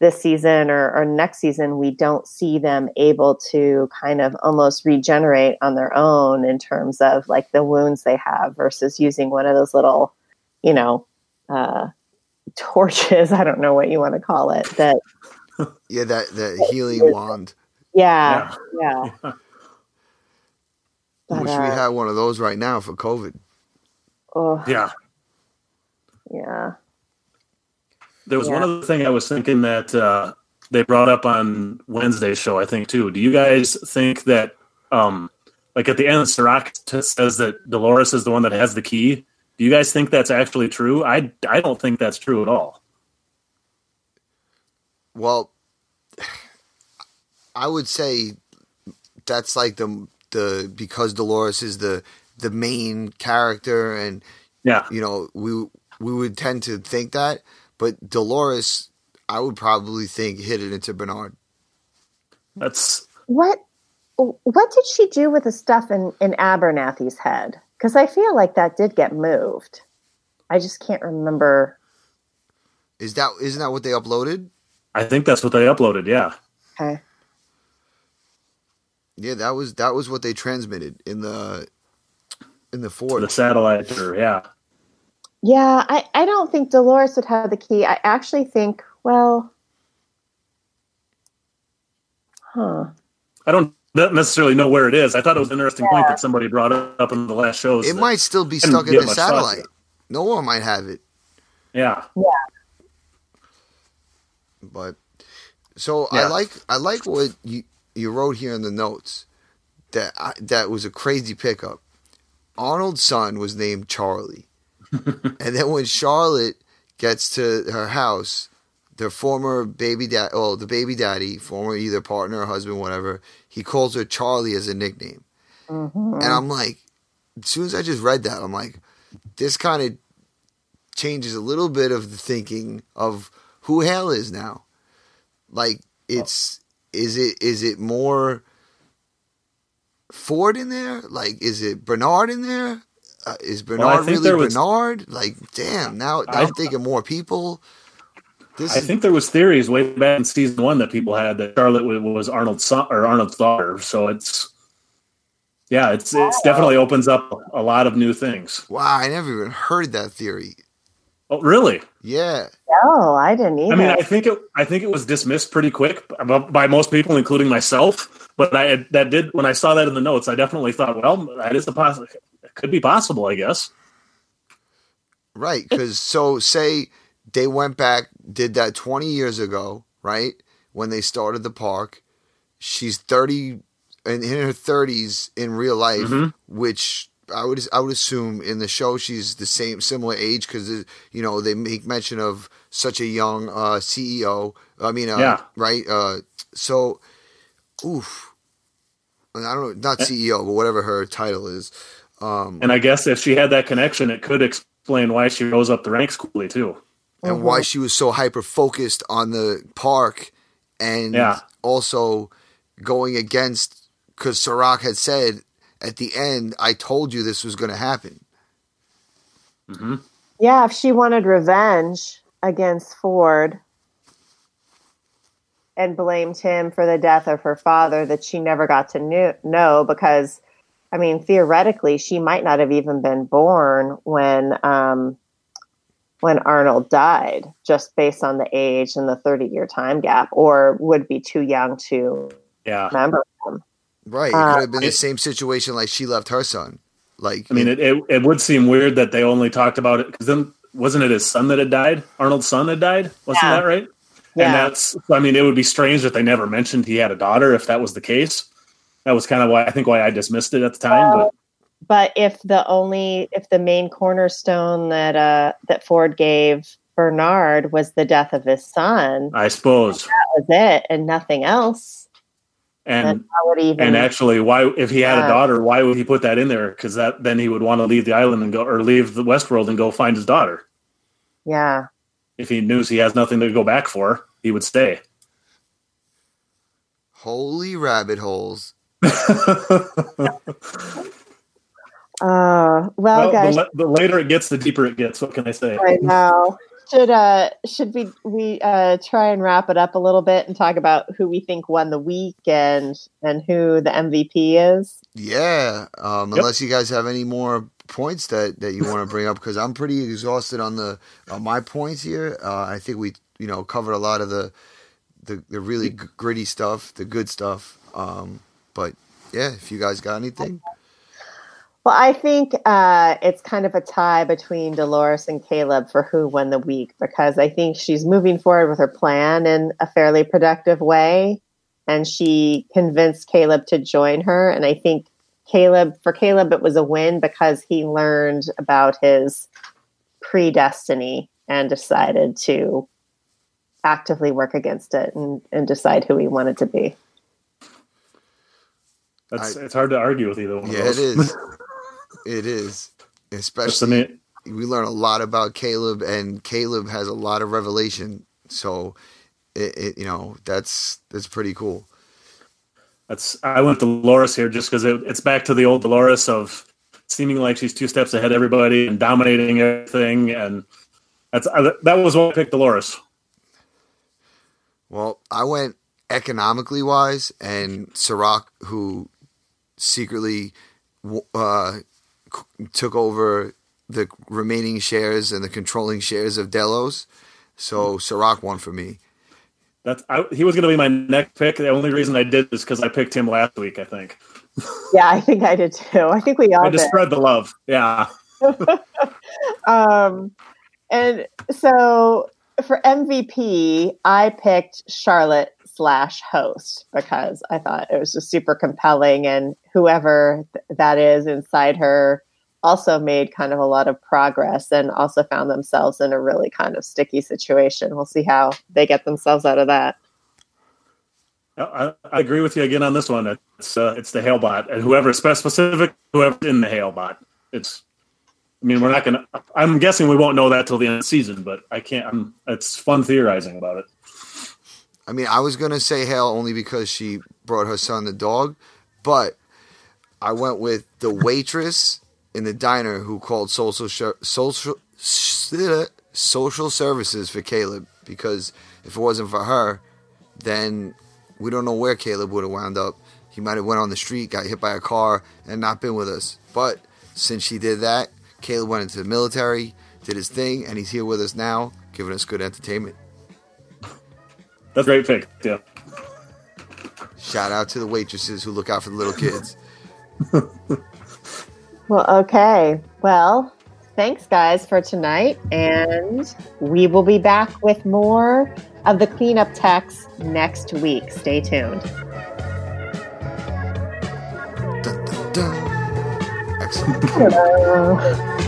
this season or, or next season, we don't see them able to kind of almost regenerate on their own in terms of like the wounds they have versus using one of those little, you know, uh, torches. (laughs) I don't know what you want to call it. That, (laughs) Yeah, that the healing wand. yeah, (laughs) yeah. I But, wish we uh, had one of those right now for COVID. oh, Yeah. yeah. There was Yeah. one other thing I was thinking that uh, they brought up on Wednesday's show, I think, too. Do you guys think that, um, like at the end, Serac t- says that Dolores is the one that has the key? Do you guys think that's actually true? I, I don't think that's true at all. Well, (sighs) I would say that's like the the because Dolores is the the main character, and Yeah. you know we we would tend to think that, but Dolores, I would probably think hit it into Bernard. That's What what did she do with the stuff in, in Abernathy's head? Because I feel like that did get moved. I just can't remember. Is that isn't that what they uploaded? I think that's what they uploaded. Yeah. Okay. Yeah, that was that was what they transmitted in the in the The satellite or yeah. Yeah, I, I don't think Dolores would have the key. I actually think, well, huh. I don't necessarily know where it is. I thought it was an interesting point that somebody brought up in the last shows. It might still be stuck in get the much thought to satellite. No one might have it, Yeah. Yeah. But so Yeah. I like I like what you you wrote here in the notes that I, that was a crazy pickup. Arnold's son was named Charlie, (laughs) and then when Charlotte gets to her house, their former baby dad, well, the baby daddy, former either partner or husband, whatever, he calls her Charlie as a nickname. And I'm like, as soon as I just read that, I'm like, this kind of changes a little bit of the thinking of who Hale is now. Like, it's is it is it more Ford in there? Like, is it Bernard in there? Uh, is Bernard think really was- Bernard? Like, damn! Now, now I- I'm thinking more people. This I is, think there was theories way back in season one that people had that Charlotte was Arnold's son or Arnold's daughter. So it's yeah, it's it's definitely opens up a lot of new things. wow. I never even heard that theory. Oh, really? Yeah, Oh, I didn't either. I mean, I think it I think it was dismissed pretty quick by- by most people, including myself. But I that did when I saw that in the notes, I definitely thought, well, that is a possible. It could be possible, I guess. right. Because so say they went back, did that 20 years ago, right? When they started the park. She's 30 and in her 30s in real life, Mhm. which I would I would assume in the show she's the same similar age because you know they make mention of such a young uh, CEO. I mean, uh, Yeah. right? Uh, so, oof. I don't know, not CEO, but whatever her title is. Um, And I guess if she had that connection, it could explain why she rose up the ranks quickly too. And why she was so hyper focused on the park and Yeah. also going against because Serac had said at the end, I told you this was going to happen. yeah, if she wanted revenge against Ford and blamed him for the death of her father that she never got to knew, know because I mean theoretically she might not have even been born when um when Arnold died, just based on the age and the 30 year time gap, or would be too young to Yeah. remember him. Right. It Uh, could have been the same situation like she left her son. Like I mean, it, it, it would seem weird that they only talked about it because then wasn't it his son that had died? Arnold's son had died, wasn't Yeah. that right? Yeah. And that's, I mean, it would be strange that they never mentioned he had a daughter if that was the case. That was kind of why I think why I dismissed it at the time. But But if the only, if the main cornerstone that uh, that Ford gave Bernard was the death of his son, I suppose, that was it, and nothing else, and would even? and actually, why if he had Yeah. a daughter, why would he put that in there? Because that then he would want to leave the island and go or leave the Westworld and go find his daughter. yeah, If he knew he has nothing to go back for, he would stay. holy rabbit holes. (laughs) Uh, well, Well, guys, the, the later it gets, the deeper it gets. What can I say? I know. Should uh should we we uh try and wrap it up a little bit and talk about who we think won the week and and who the MVP is? Yeah. Um, Yep. Unless you guys have any more points that, that you want to bring up, because I'm pretty exhausted on the on my points here. Uh, I think we you know covered a lot of the the, the really g- gritty stuff, the good stuff. Um, but yeah, if you guys got anything, Well, I think uh, it's kind of a tie between Dolores and Caleb for who won the week because I think she's moving forward with her plan in a fairly productive way. And she convinced Caleb to join her. And I think Caleb, for Caleb, it was a win because he learned about his predestiny and decided to actively work against it and, and decide who he wanted to be. That's I- it's hard to argue with either one. yeah, of those. is. (laughs) it is. Especially we learn a lot about Caleb, and Caleb has a lot of revelation. So, it, it you know that's that's pretty cool. That's I went Dolores here just because it, it's back to the old Dolores of seeming like she's two steps ahead of everybody and dominating everything, and that's I, that was why I picked Dolores. Well, I went economically wise, and Serac, who secretly uh, took over the remaining shares and the controlling shares of Delos. So Serac won for me. That's I, he was going to be my next pick. The only reason I did is because I picked him last week. I think (laughs) Yeah, I think I did too. I think we all I just did. spread the love. Yeah, (laughs) um, and so for MVP, I picked Charlotte slash host because I thought it was just super compelling, and whoever th- that is inside her also made kind of a lot of progress and also found themselves in a really kind of sticky situation. We'll see how they get themselves out of that. I, I agree with you again on this one. It's uh, it's the Halebot and whoever specific whoever's in the Halebot. It's. I mean, we're not to. I'm guessing we won't know that till the end of the season, but I can't. I'm, it's fun theorizing about it. I mean, I was gonna say Hale only because she brought her son the dog, but I went with the waitress in the diner who called social social social services for Caleb because if it wasn't for her, then we don't know where Caleb would have wound up. He might have went on the street, got hit by a car, and not been with us. But since she did that, Caleb went into the military, did his thing, and he's here with us now, giving us good entertainment. That's a great pick. Yeah. Shout out to the waitresses who look out for the little kids. (laughs) Well, okay. Well, thanks, guys, for tonight. And we will be back with more of the cleanup techs next week. Stay tuned. Dun, dun, dun. Excellent. (laughs)